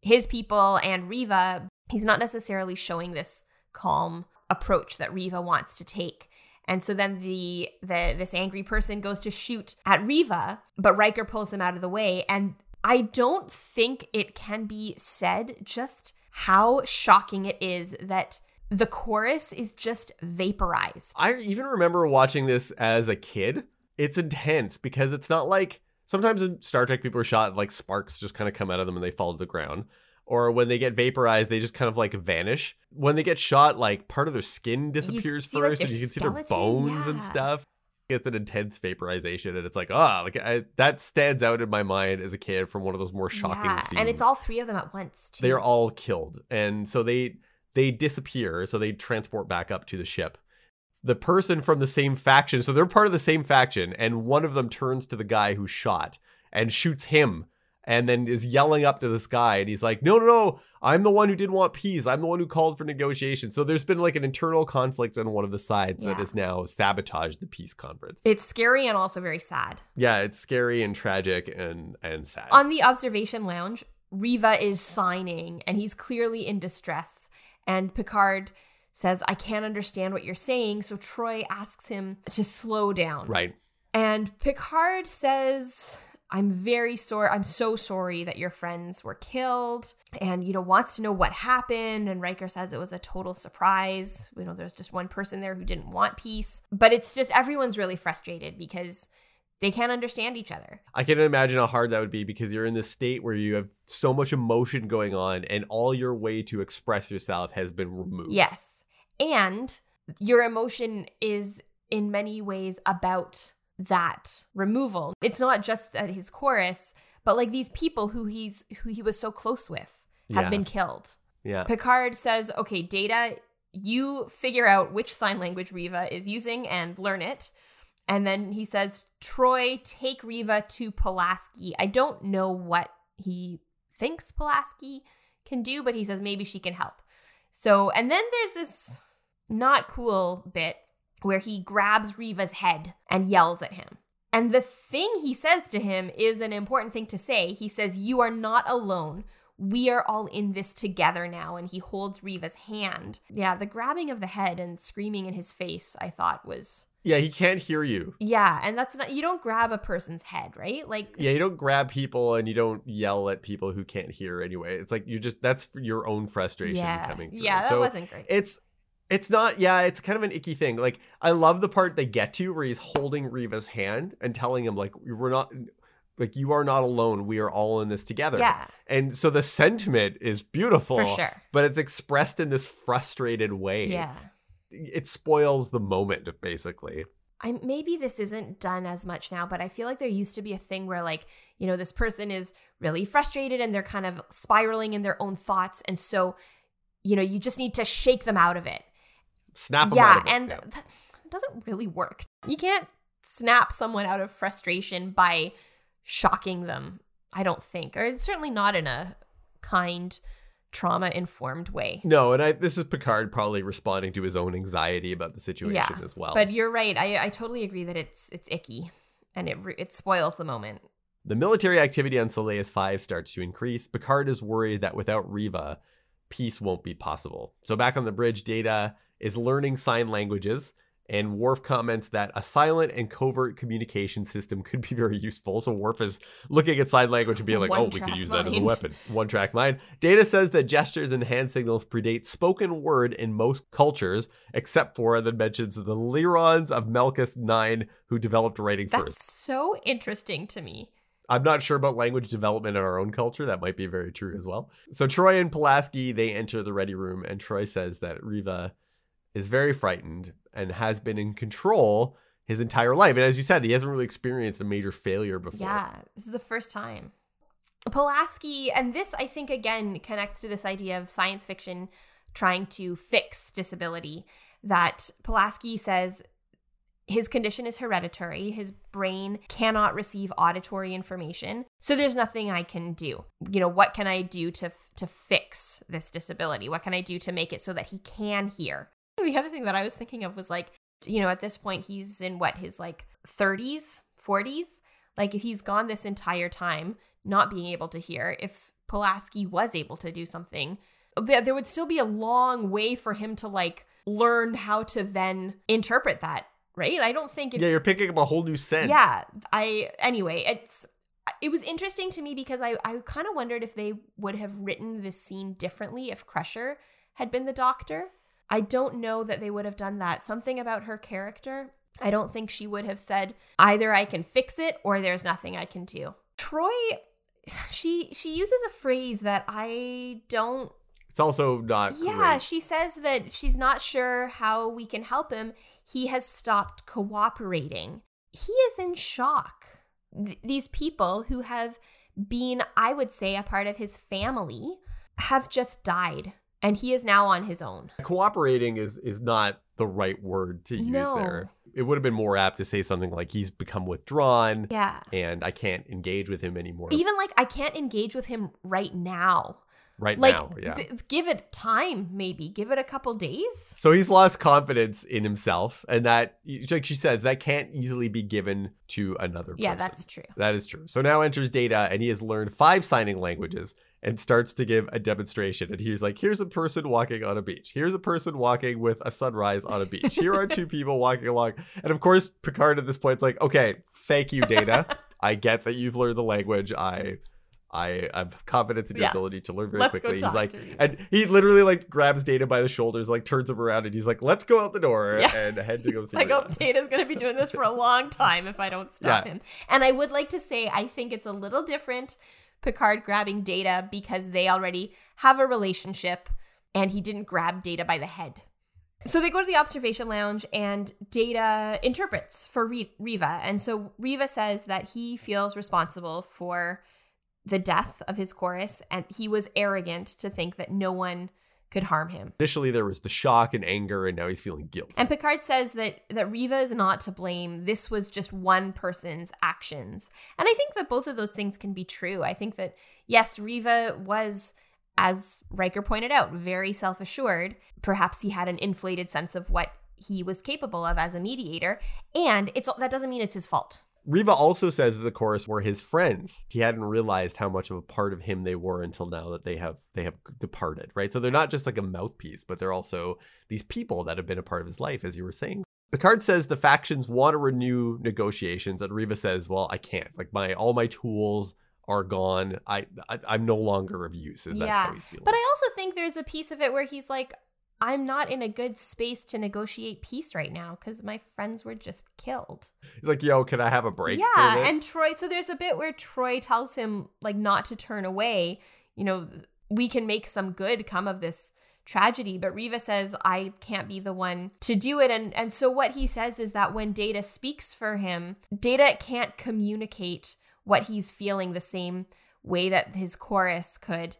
his people and Riva. He's not necessarily showing this calm approach that Riva wants to take. And so then the, the this angry person goes to shoot at Riva, but Riker pulls him out of the way. And I don't think it can be said just how shocking it is that the chorus is just vaporized. I even remember watching this as a kid. It's intense because it's not like sometimes in Star Trek people are shot and like sparks just kind of come out of them and they fall to the ground. Or when they get vaporized, they just kind of like vanish. When they get shot, like part of their skin disappears see, like, first, their and you can see their bones and stuff. It's an intense vaporization, and it's like, ah, like I, that stands out in my mind as a kid from one of those more shocking yeah, scenes and it's all three of them at once too. they are all killed and so they they disappear so they transport back up to the ship the person from the same faction so they're part of the same faction and one of them turns to the guy who shot and shoots him and then is yelling up to this guy and he's like no no no i'm the one who didn't want peace i'm the one who called for negotiation so there's been like an internal conflict on one of the sides that has now sabotaged the peace conference It's scary and also very sad. yeah it's scary and tragic and and sad On the observation lounge, Riva is signing and he's clearly in distress. And Picard says, I can't understand what you're saying. So Troi asks him to slow down. right And Picard says, I'm very sorry. I'm so sorry that your friends were killed and, you know, wants to know what happened. And Riker says it was a total surprise. You know, there's just one person there who didn't want peace. But it's just everyone's really frustrated because they can't understand each other. I can imagine how hard that would be because you're in this state where you have so much emotion going on and all your way to express yourself has been removed. Yes. And your emotion is in many ways about that removal. It's not just at his chorus, but like these people who he's who he was so close with have Yeah. been killed. Yeah. Picard says, "Okay, Data, you figure out which sign language Riva is using and learn it." And then he says, "Troi, take Riva to Pulaski." I don't know what he thinks Pulaski can do, but he says maybe she can help. So, and then there's this not cool bit where he grabs Riva's head and yells at him. And the thing he says to him is an important thing to say. He says, You are not alone. We are all in this together now. And he holds Riva's hand. Yeah, the grabbing of the head and screaming in his face, I thought was. Yeah, he can't hear you. Yeah, and that's not, you don't grab a person's head, right? Like, Yeah, you don't grab people and you don't yell at people who can't hear anyway. It's like you just that's your own frustration yeah. coming through. Yeah, that so wasn't great. it's it's not yeah, it's kind of an icky thing. Like I love the part they get to where he's holding Riva's hand and telling him like we're not like you are not alone. We are all in this together. yeah, And so the sentiment is beautiful. for sure. But it's expressed in this frustrated way. Yeah. It spoils the moment, basically. I maybe this isn't done as much now, but I feel like there used to be a thing where like, you know, this person is really frustrated and they're kind of spiraling in their own thoughts and so, you know, you just need to shake them out of it. Snap yeah, out of it. and Yeah. that doesn't really work. You can't snap someone out of frustration by shocking them, I don't think. Or it's certainly not in a kind, trauma informed way. No, and I this is Picard probably responding to his own anxiety about the situation Yeah, as well. But you're right. I, I totally agree that it's it's icky and it it spoils the moment. The military activity on Solais 5 starts to increase. Picard is worried that without Riva, peace won't be possible. So back on the bridge, Data is learning sign languages, and Worf comments that a silent and covert communication system could be very useful. So Worf is looking at sign language and being like, oh, we could use that as a weapon. One track mind. Data says that gestures and hand signals predate spoken word in most cultures, except for, and then mentions the Leyrons of Malkus 9 who developed writing That's first. so interesting to me. I'm not sure about language development in our own culture. That might be very true as well. So Troi and Pulaski they enter the ready room, and Troy says that Riva is very frightened and has been in control his entire life. And as you said, he hasn't really experienced a major failure before. Yeah, this is the first time. Pulaski, and this I think again connects to this idea of science fiction trying to fix disability. That Pulaski says his condition is hereditary. His brain cannot receive auditory information. So there's nothing I can do. You know, what can I do to to fix this disability? What can I do to make it so that he can hear? The other thing that I was thinking of was like, you know, at this point he's in what his like 30s, 40s. Like if he's gone this entire time not being able to hear, if Pulaski was able to do something, there, would still be a long way for him to like learn how to then interpret that, right? I don't think Yeah, you're picking up a whole new sense. yeah, I anyway, it's it was interesting to me because I I kind of wondered if they would have written this scene differently if Crusher had been the doctor. I don't know that they would have done that. Something about her character, I don't think she would have said either I can fix it or there's nothing I can do. Troi she she uses a phrase that I don't It's also not yeah, great. she says that she's not sure how we can help him. He has stopped cooperating. He is in shock. Th- these people who have been, I would say, a part of his family have just died, and he is now on his own. Cooperating is is not the right word to use No. there. It would have been more apt to say something like he's become withdrawn Yeah. and I can't engage with him anymore Even like, I can't engage with him right now. right Like, now. Yeah. th- give it time, maybe. Give it a couple days. So he's lost confidence in himself, and that, like she says, that can't easily be given to another person. Yeah, that's true. That is true. So now enters Data, and he has learned five signing languages and starts to give a demonstration. And he's like, here's a person walking on a beach. Here's a person walking with a sunrise on a beach. Here are two people walking along. And of course, Picard at this point is like, okay, thank you, Data. I get that you've learned the language. I I have confidence in your Yeah. ability to learn very Let's quickly. he's like and he literally like grabs Data by the shoulders, like turns him around, and he's like, let's go out the door Yeah. and head to go see like, oh, Data's going to be doing this for a long time if I don't stop Yeah. him. And I would like to say, I think it's a little different Picard grabbing Data because they already have a relationship and he didn't grab Data by the head. So they go to the observation lounge and Data interprets for Riva. And so Riva says that he feels responsible for the death of his chorus and he was arrogant to think that no one could harm him. Initially, there was the shock and anger, and now he's feeling guilt. And Picard says that that Riva is not to blame. This was just one person's actions. And I think that both of those things can be true. I think that yes, Riva was as Riker pointed out, very self-assured. Perhaps he had an inflated sense of what he was capable of as a mediator, and it's that doesn't mean it's his fault. Riva also says that the chorus were his friends. He hadn't realized how much of a part of him they were until now that they have they have departed, right? So they're not just like a mouthpiece, but they're also these people that have been a part of his life, as you were saying. Picard says the factions want to renew negotiations, and Riva says, "Well, I can't. Like my all my tools are gone. I, I I'm no longer of use." Is that's Yeah. how he's feeling? But I also think there's a piece of it where he's like, I'm not in a good space to negotiate peace right now because my friends were just killed. he's like, "Yo, can I have a break?" Yeah, and Troi. So there's a bit where Troi tells him like not to turn away. You know, we can make some good come of this tragedy. But Riva says I can't be the one to do it. And and so what he says is that when Data speaks for him, Data can't communicate what he's feeling the same way that his chorus could.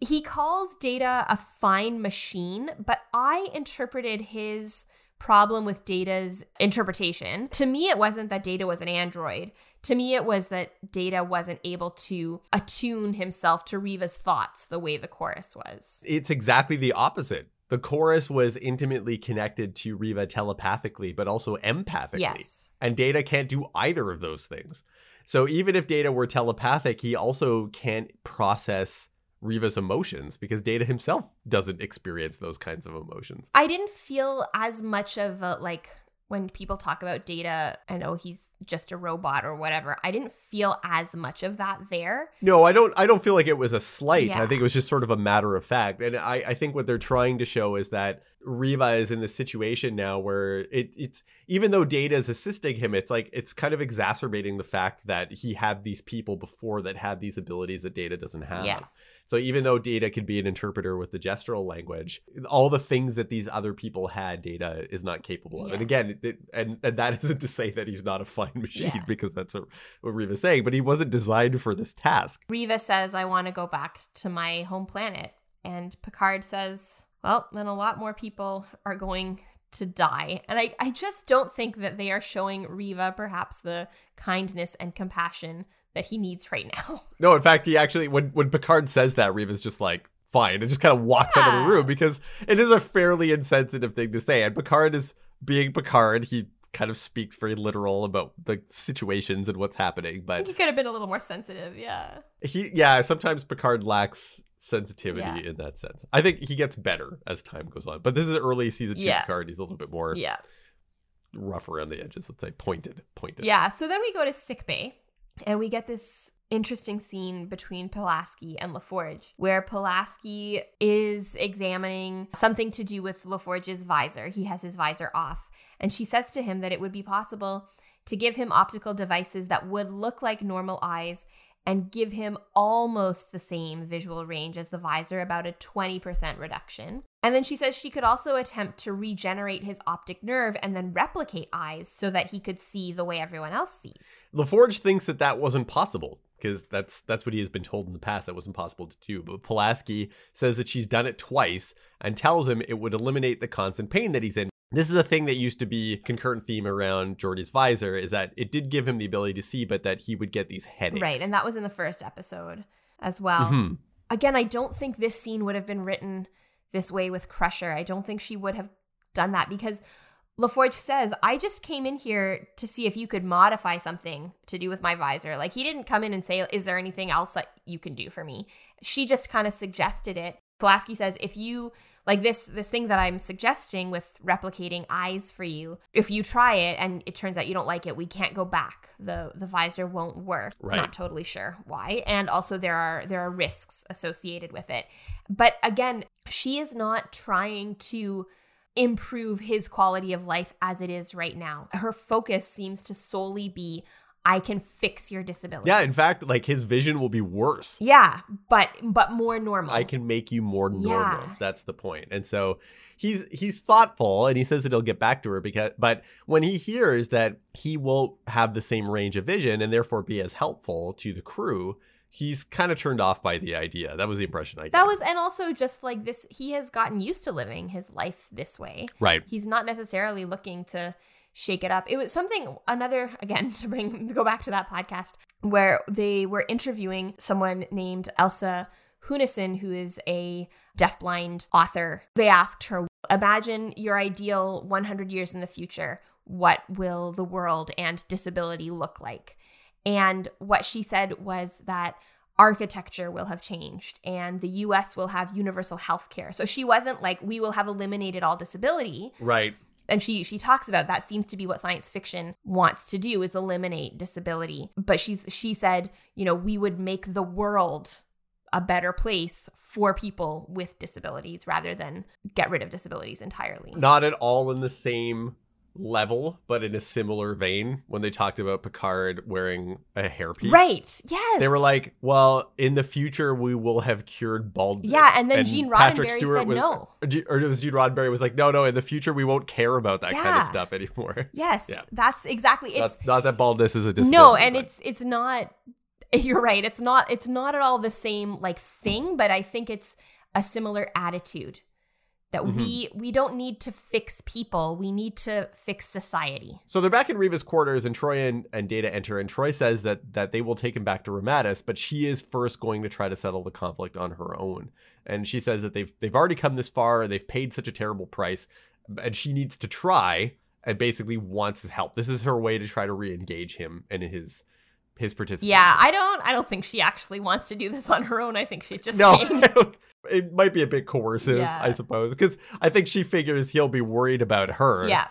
He calls Data a fine machine, but I interpreted his problem with Data's interpretation. To me, it wasn't that Data was an android. To me, it was that Data wasn't able to attune himself to Riva's thoughts the way the chorus was. It's exactly the opposite. The chorus was intimately connected to Riva telepathically, but also empathically. Yes. And Data can't do either of those things. So even if Data were telepathic, he also can't process Riva's emotions because Data himself doesn't experience those kinds of emotions. I didn't feel as much of a like when people talk about data and oh he's just a robot or whatever i didn't feel as much of that there No, I don't I don't feel like it was a slight. I think it was just sort of a matter of fact. And I, I think what they're trying to show is that Riva is in this situation now where it, it's even though Data is assisting him, it's like it's kind of exacerbating the fact that he had these people before that had these abilities that Data doesn't have. Yeah. So even though Data could be an interpreter with the gestural language, all the things that these other people had, Data is not capable of. And again, it, and and that isn't to say that he's not a fine machine Yeah. because that's what, what Riva's saying, but he wasn't designed for this task. riva says i want to go back to my home planet and picard says well then a lot more people are going to die and i, I just don't think that they are showing riva perhaps the kindness and compassion that he needs right now No, in fact, he actually when when Picard says that, Riva's just like fine and just kind of walks out of the room because it is a fairly insensitive thing to say. And Picard is being Picard. He kind of speaks very literal about the situations and what's happening. But he could have been a little more sensitive yeah he, yeah, sometimes Picard lacks sensitivity Yeah. in that sense. I think he gets better as time goes on. But this is early season two Yeah. Picard. He's a little bit more yeah rough around the edges. Let's say pointed, pointed. Yeah, so then we go to sickbay and we get this interesting scene between Pulaski and LaForge where Pulaski is examining something to do with LaForge's visor. He has his visor off and she says to him that it would be possible to give him optical devices that would look like normal eyes and give him almost the same visual range as the visor, about a 20% reduction. And then she says she could also attempt to regenerate his optic nerve and then replicate eyes so that he could see the way everyone else sees. LaForge thinks that that wasn't possible because that's that's what he has been told in the past that wasn't possible to do. But Pulaski says that she's done it twice and tells him it would eliminate the constant pain that he's in. This is a thing that used to be concurrent theme around Geordi's visor is that it did give him the ability to see, but that he would get these headaches. Right, and that was in the first episode as well. Mhm. Again, I don't think this scene would have been written this way with Crusher. I don't think she would have done that because LaForge says, I just came in here to see if you could modify something to do with my visor. Like, he didn't come in and say, Is there anything else that you can do for me? She just kind of suggested it. Pulaski says, if you like this this thing that I'm suggesting with replicating eyes for you, if you try it and it turns out you don't like it, we can't go back. The the visor won't work. Right. Not totally sure why. And also there are there are risks associated with it. But again, she is not trying to improve his quality of life as it is right now. Her focus seems to solely be I can fix your disability. Yeah, in fact, like his vision will be worse. Yeah, but but more normal. I can make you more normal. Yeah. That's the point. And so he's he's thoughtful and he says that he'll get back to her because but when he hears that he won't have the same range of vision and therefore be as helpful to the crew, he's kind of turned off by the idea. That was the impression I got. That was, and also just like this, he has gotten used to living his life this way. right. He's not necessarily looking to shake it up. It was something, another, again, to bring, go back to that podcast where they were interviewing someone named Elsa Sjunneson, who is a deafblind author. They asked her, Imagine your ideal 100 years in the future. What will the world and disability look like? And what she said was that architecture will have changed and the US will have universal health care. So she wasn't like, we will have eliminated all disability. Right. And she she talks about that seems to be what science fiction wants to do is eliminate disability. But she's she said, you know, we would make the world a better place for people with disabilities rather than get rid of disabilities entirely. Not at all in the same level, but in a similar vein when they talked about Picard wearing a hairpiece. Right. Yes. They were like, well, in the future, we will have cured baldness. Yeah, and then Gene Patrick Roddenberry Stewart said was, no. Or it was Gene Roddenberry was like, no, no, in the future, we won't care about that kind of stuff anymore. Yes. Yeah. That's exactly it's not, not that baldness is a disability. no and but- it's it's not you're right it's not it's not at all the same like thing but i think it's a similar attitude that Mhm. we we don't need to fix people we need to fix society So they're back in Riva's quarters, and Troi and, and Data enter. And Troi says that that they will take him back to Ramatis, but she is first going to try to settle the conflict on her own. And she says that they've they've already come this far, and they've paid such a terrible price, and she needs to try, and basically wants his help. This is her way to try to re-engage him and his his participation. yeah i don't i don't think she actually wants to do this on her own. I think she's just No, saying it might be a bit coercive, Yeah. I suppose, because I think she figures he'll be worried about her, yeah.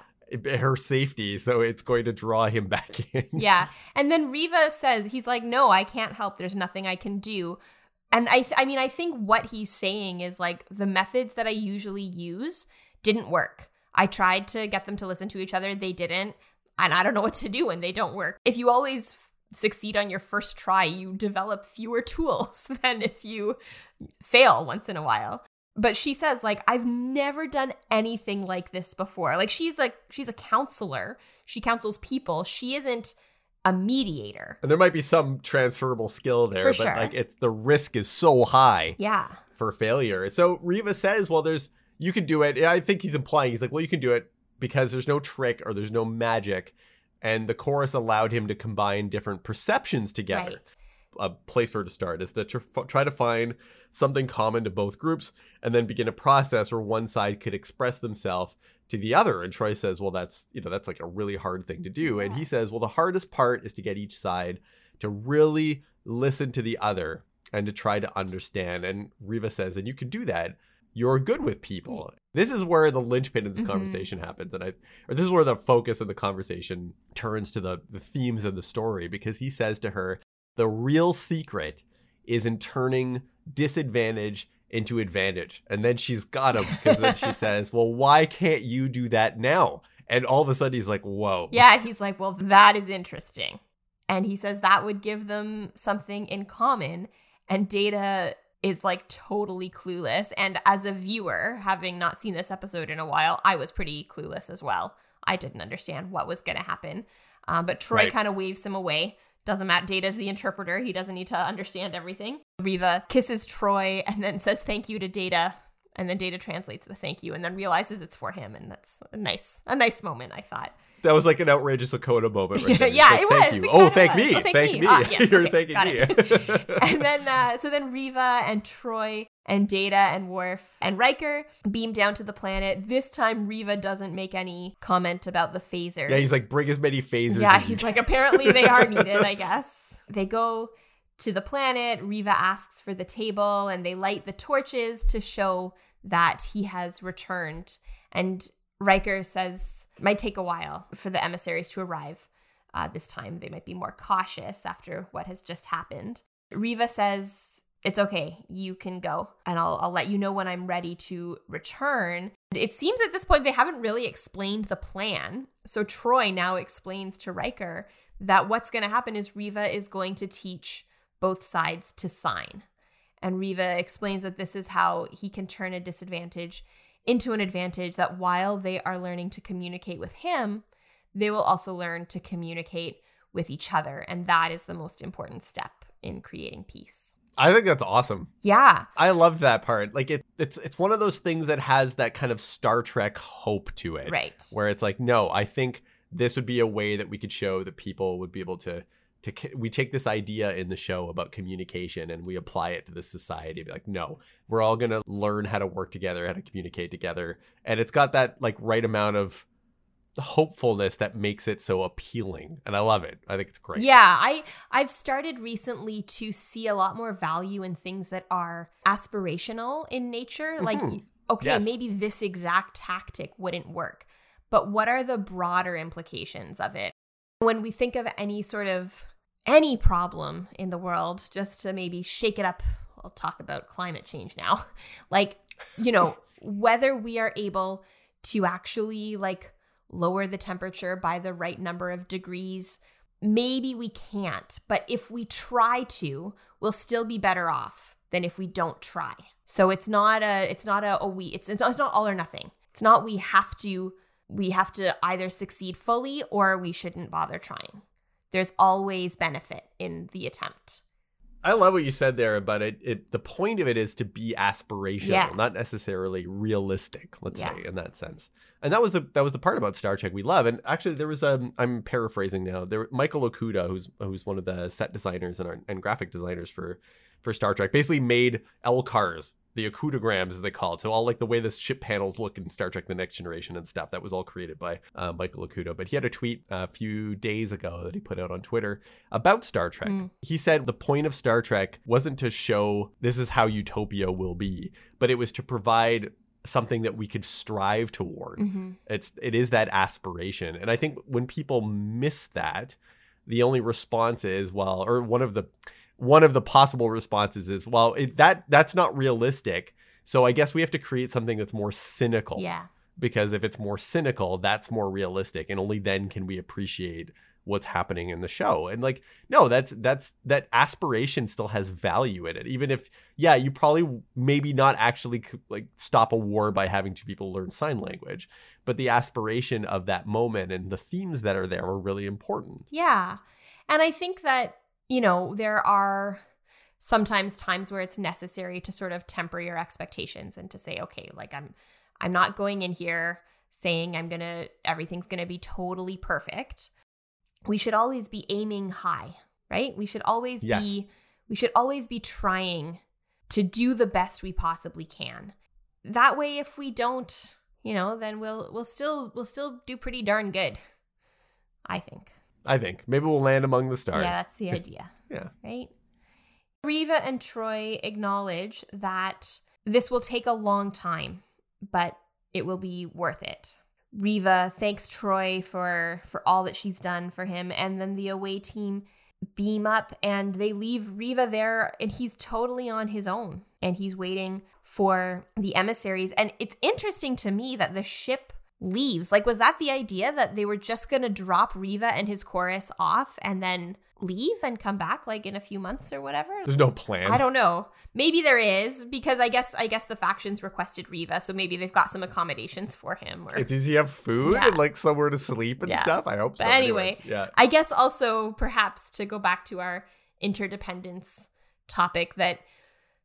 Her safety, so it's going to draw him back in. yeah and then riva says he's like no i can't help. There's nothing i can do. And i th- i mean i think what he's saying is like the methods that i usually use didn't work. I tried to get them to listen to each other. They didn't. And i don't know what to do when they don't work. If you always succeed on your first try you develop fewer tools than if you fail once in a while but she says like i've never done anything like this before like she's like she's a counselor she counsels people she isn't a mediator And there might be some transferable skill there, For but sure. like it's the risk is so high yeah for failure. So Riva says, "Well, there's you can do it." I think he's implying he's like, "Well, you can do it because there's no trick or there's no magic." And the chorus allowed him to combine different perceptions together. right A place for her to start is to tr- try to find something common to both groups and then begin a process where one side could express themselves to the other. And Troi says, "Well, that's you know that's like a really hard thing to do." And he says, "Well, the hardest part is to get each side to really listen to the other and to try to understand." And Riva says, "And you can do that. You're good with people." This is where the linchpin in this Mhm. conversation happens, and I, or this is where the focus of the conversation turns to the the themes of the story because he says to her, "The real secret is in turning disadvantage." into advantage and then she's got him because then she says well why can't you do that now and all of a sudden he's like whoa yeah he's like well that is interesting and he says that would give them something in common and data is like totally clueless. And as a viewer having not seen this episode in a while i was pretty clueless as well. I didn't understand what was going to happen. Um, but Troi Right. kind of waves him away. Doesn't matter. Data's the interpreter. He doesn't need to understand everything. Riva kisses Troi and then says thank you to data and then data translates the thank you and then realizes it's for him and that's a nice a nice moment i thought that was like an outrageous Lakota moment right there. Yeah, like, it thank was. you It oh thank was. me Oh, thank thank me. me, Ah, yes, you're okay, thanking me and then uh, so then Riva and Troi and Data and Worf and Riker beam down to the planet. This time Riva doesn't make any comment about the phasers. yeah he's like bring as many phasers Yeah, he's like apparently they are needed, I guess. They go to the planet. Riva asks for the table and they light the torches to show that he has returned. And Riker says might take a while for the emissaries to arrive. Uh, this time they might be more cautious after what has just happened. Riva says it's okay, you can go, and I'll I'll let you know when I'm ready to return. It seems at this point they haven't really explained the plan. So Troi now explains to Riker that what's going to happen is Riva is going to teach both sides to sign. And Riva explains that this is how he can turn a disadvantage into an advantage that while they are learning to communicate with him, they will also learn to communicate with each other. And that is the most important step in creating peace. i think that's awesome Yeah. i loved that part like it, it's it's one of those things that has that kind of star trek hope to it Right. where it's like no i think this would be a way that we could show that people would be able to to we take this idea in the show about communication and we apply it to the society be like no we're all going to learn how to work together how to communicate together and it's got that like right amount of hopefulness that makes it so appealing and i love it i think it's great Yeah, I I've started recently to see a lot more value in things that are aspirational in nature. Like Mhm. okay, Yes. maybe this exact tactic wouldn't work, but what are the broader implications of it? When we think of any sort of any problem in the world, just to maybe shake it up, I'll talk about climate change now. like, you know, whether we are able to actually like lower the temperature by the right number of degrees maybe we can't. But if we try to we'll still be better off than if we don't try. So it's not a it's not a, a we it's, it's not, it's not all or nothing. It's not we have to we have to either succeed fully or we shouldn't bother trying there's always benefit in the attempt I love what you said there, but it, it the point of it is to be aspirational, Yeah. not necessarily realistic. Let's Yeah. say in that sense. And that was the that was the part about Star Trek we love. And actually, there was a I'm paraphrasing now. There Michael Okuda, who's who's one of the set designers and, and graphic designers for for Star Trek, basically made LCARS, the Okudagrams as they call it. So all like the way the ship panels look in Star Trek: The Next Generation and stuff. That was all created by uh, Michael Okuda. But he had a tweet a few days ago that he put out on Twitter about Star Trek. Mm. He said the point of Star Trek wasn't to show this is how utopia will be, but it was to provide something that we could strive toward. hmm It's it is that aspiration. And I think when people miss that, the only response is well, or one of the one of the possible responses is well, it, that that's not realistic. So I guess we have to create something that's more cynical Yeah. because if it's more cynical, that's more realistic, and only then can we appreciate what's happening in the show. And like, no, that's that's that aspiration still has value in it, even if yeah, you probably maybe not actually like stop a war by having two people learn sign language, but the aspiration of that moment and the themes that are there are really important. Yeah. And I think that, you know, there are sometimes times where it's necessary to sort of temper your expectations and to say, okay, like I'm I'm not going in here saying I'm going to everything's going to be totally perfect. We should always be aiming high, right? We should always Yes. be we should always be trying to do the best we possibly can. That way if we don't, you know, then we'll we'll still we'll still do pretty darn good. I think. I think maybe we'll land among the stars. Yeah, that's the idea. Yeah. Right? Riva and Troi acknowledge that this will take a long time, but it will be worth it. Riva thanks Troi for for all that she's done for him. And then the away team beam up and they leave Riva there and he's totally on his own. And he's waiting for the emissaries. And it's interesting to me that the ship leaves. Like was that the idea that they were just to drop Riva and his chorus off and then leave and come back like in a few months or whatever? There's no plan. I don't know. Maybe there is because I guess I guess the factions requested Riva, so maybe they've got some accommodations for him. Or Does he have food Yeah. and like somewhere to sleep and Yeah. stuff? I hope so. But anyway, Anyways, yeah. I guess also perhaps to go back to our interdependence topic that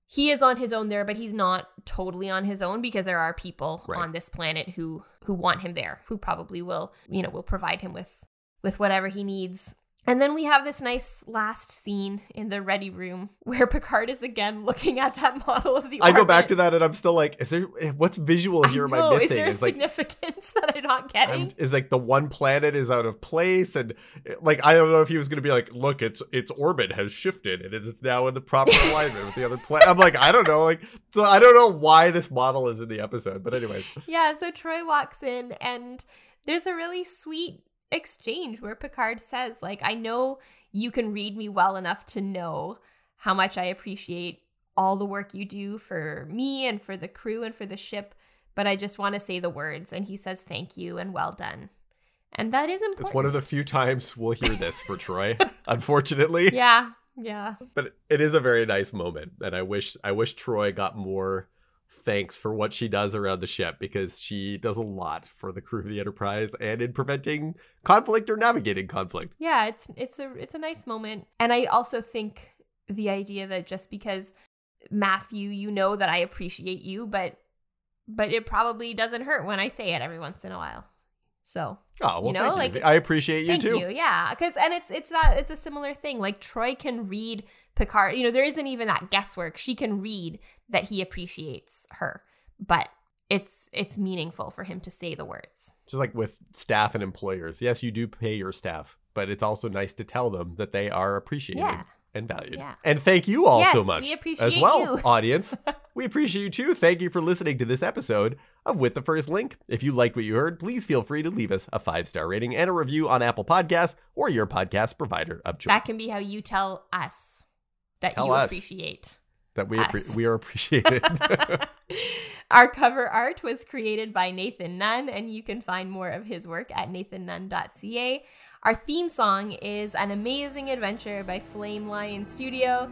he is on his own there, but he's not totally on his own because there are people Right. on this planet who who want him there, who probably will, you know, will provide him with with whatever he needs. And then we have this nice last scene in the ready room where Picard is again looking at that model of the I go back to that and I'm still like, is there eh, what's visual here I am I missing? Is there a It's like significance that I'm not getting? I'm, is like the one planet is out of place and eh, like I don't know if he was gonna be like, look, its its orbit has shifted and it's now in the proper alignment with the other planet. I'm like, I don't know, like so I don't know why this model is in the episode, but anyway. Yeah, so Troi walks in and there's a really sweet exchange where Picard says, like, I know you can read me well enough to know how much I appreciate all the work you do for me and for the crew and for the ship, but I just want to say the words. And he says, thank you and well done. And that is important. It's one of the few times we'll hear this for Troi, unfortunately. Yeah, yeah. But it is a very nice moment, and I wish I wish Troi got more thanks for what she does around the ship because she does a lot for the crew of the Enterprise and in preventing conflict or navigating conflict. Yeah, it's it's a it's a nice moment. And I also think the idea that just because Matthew, you know that I appreciate you, but but it probably doesn't hurt when I say it every once in a while. So, Oh, well, You know, like- I appreciate you thank too. you. Yeah, cuz and it's it's that it's a similar thing. Like Troi can read Picard, you know, there isn't even that guesswork. She can read that he appreciates her, but it's it's meaningful for him to say the words. Just like with staff and employers. Yes, you do pay your staff, but it's also nice to tell them that they are appreciated Yeah. and valued. Yeah. And thank you all so Yes, much we appreciate you. as well, you. audience. we appreciate you too. Thank you for listening to this episode of With the First Link. If you liked what you heard, please feel free to leave us a five star rating and a review on Apple Podcasts or your podcast provider of choice. That can be how you tell us that Tell you us. appreciate that we appre- we are appreciated. Our cover art was created by Nathan Nunn, and you can find more of his work at nathannunn.ca. Our theme song is An Amazing Adventure by Flame Lion Studio.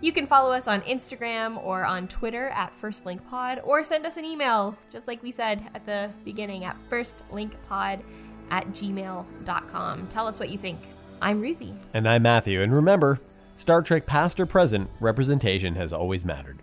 You can follow us on Instagram or on Twitter at FirstLinkPod, or send us an email, just like we said at the beginning, at firstlinkpod at gmail.com. Tell us what you think. I'm Ruthie. and I'm Matthew. And remember, Star Trek past or present, representation has always mattered.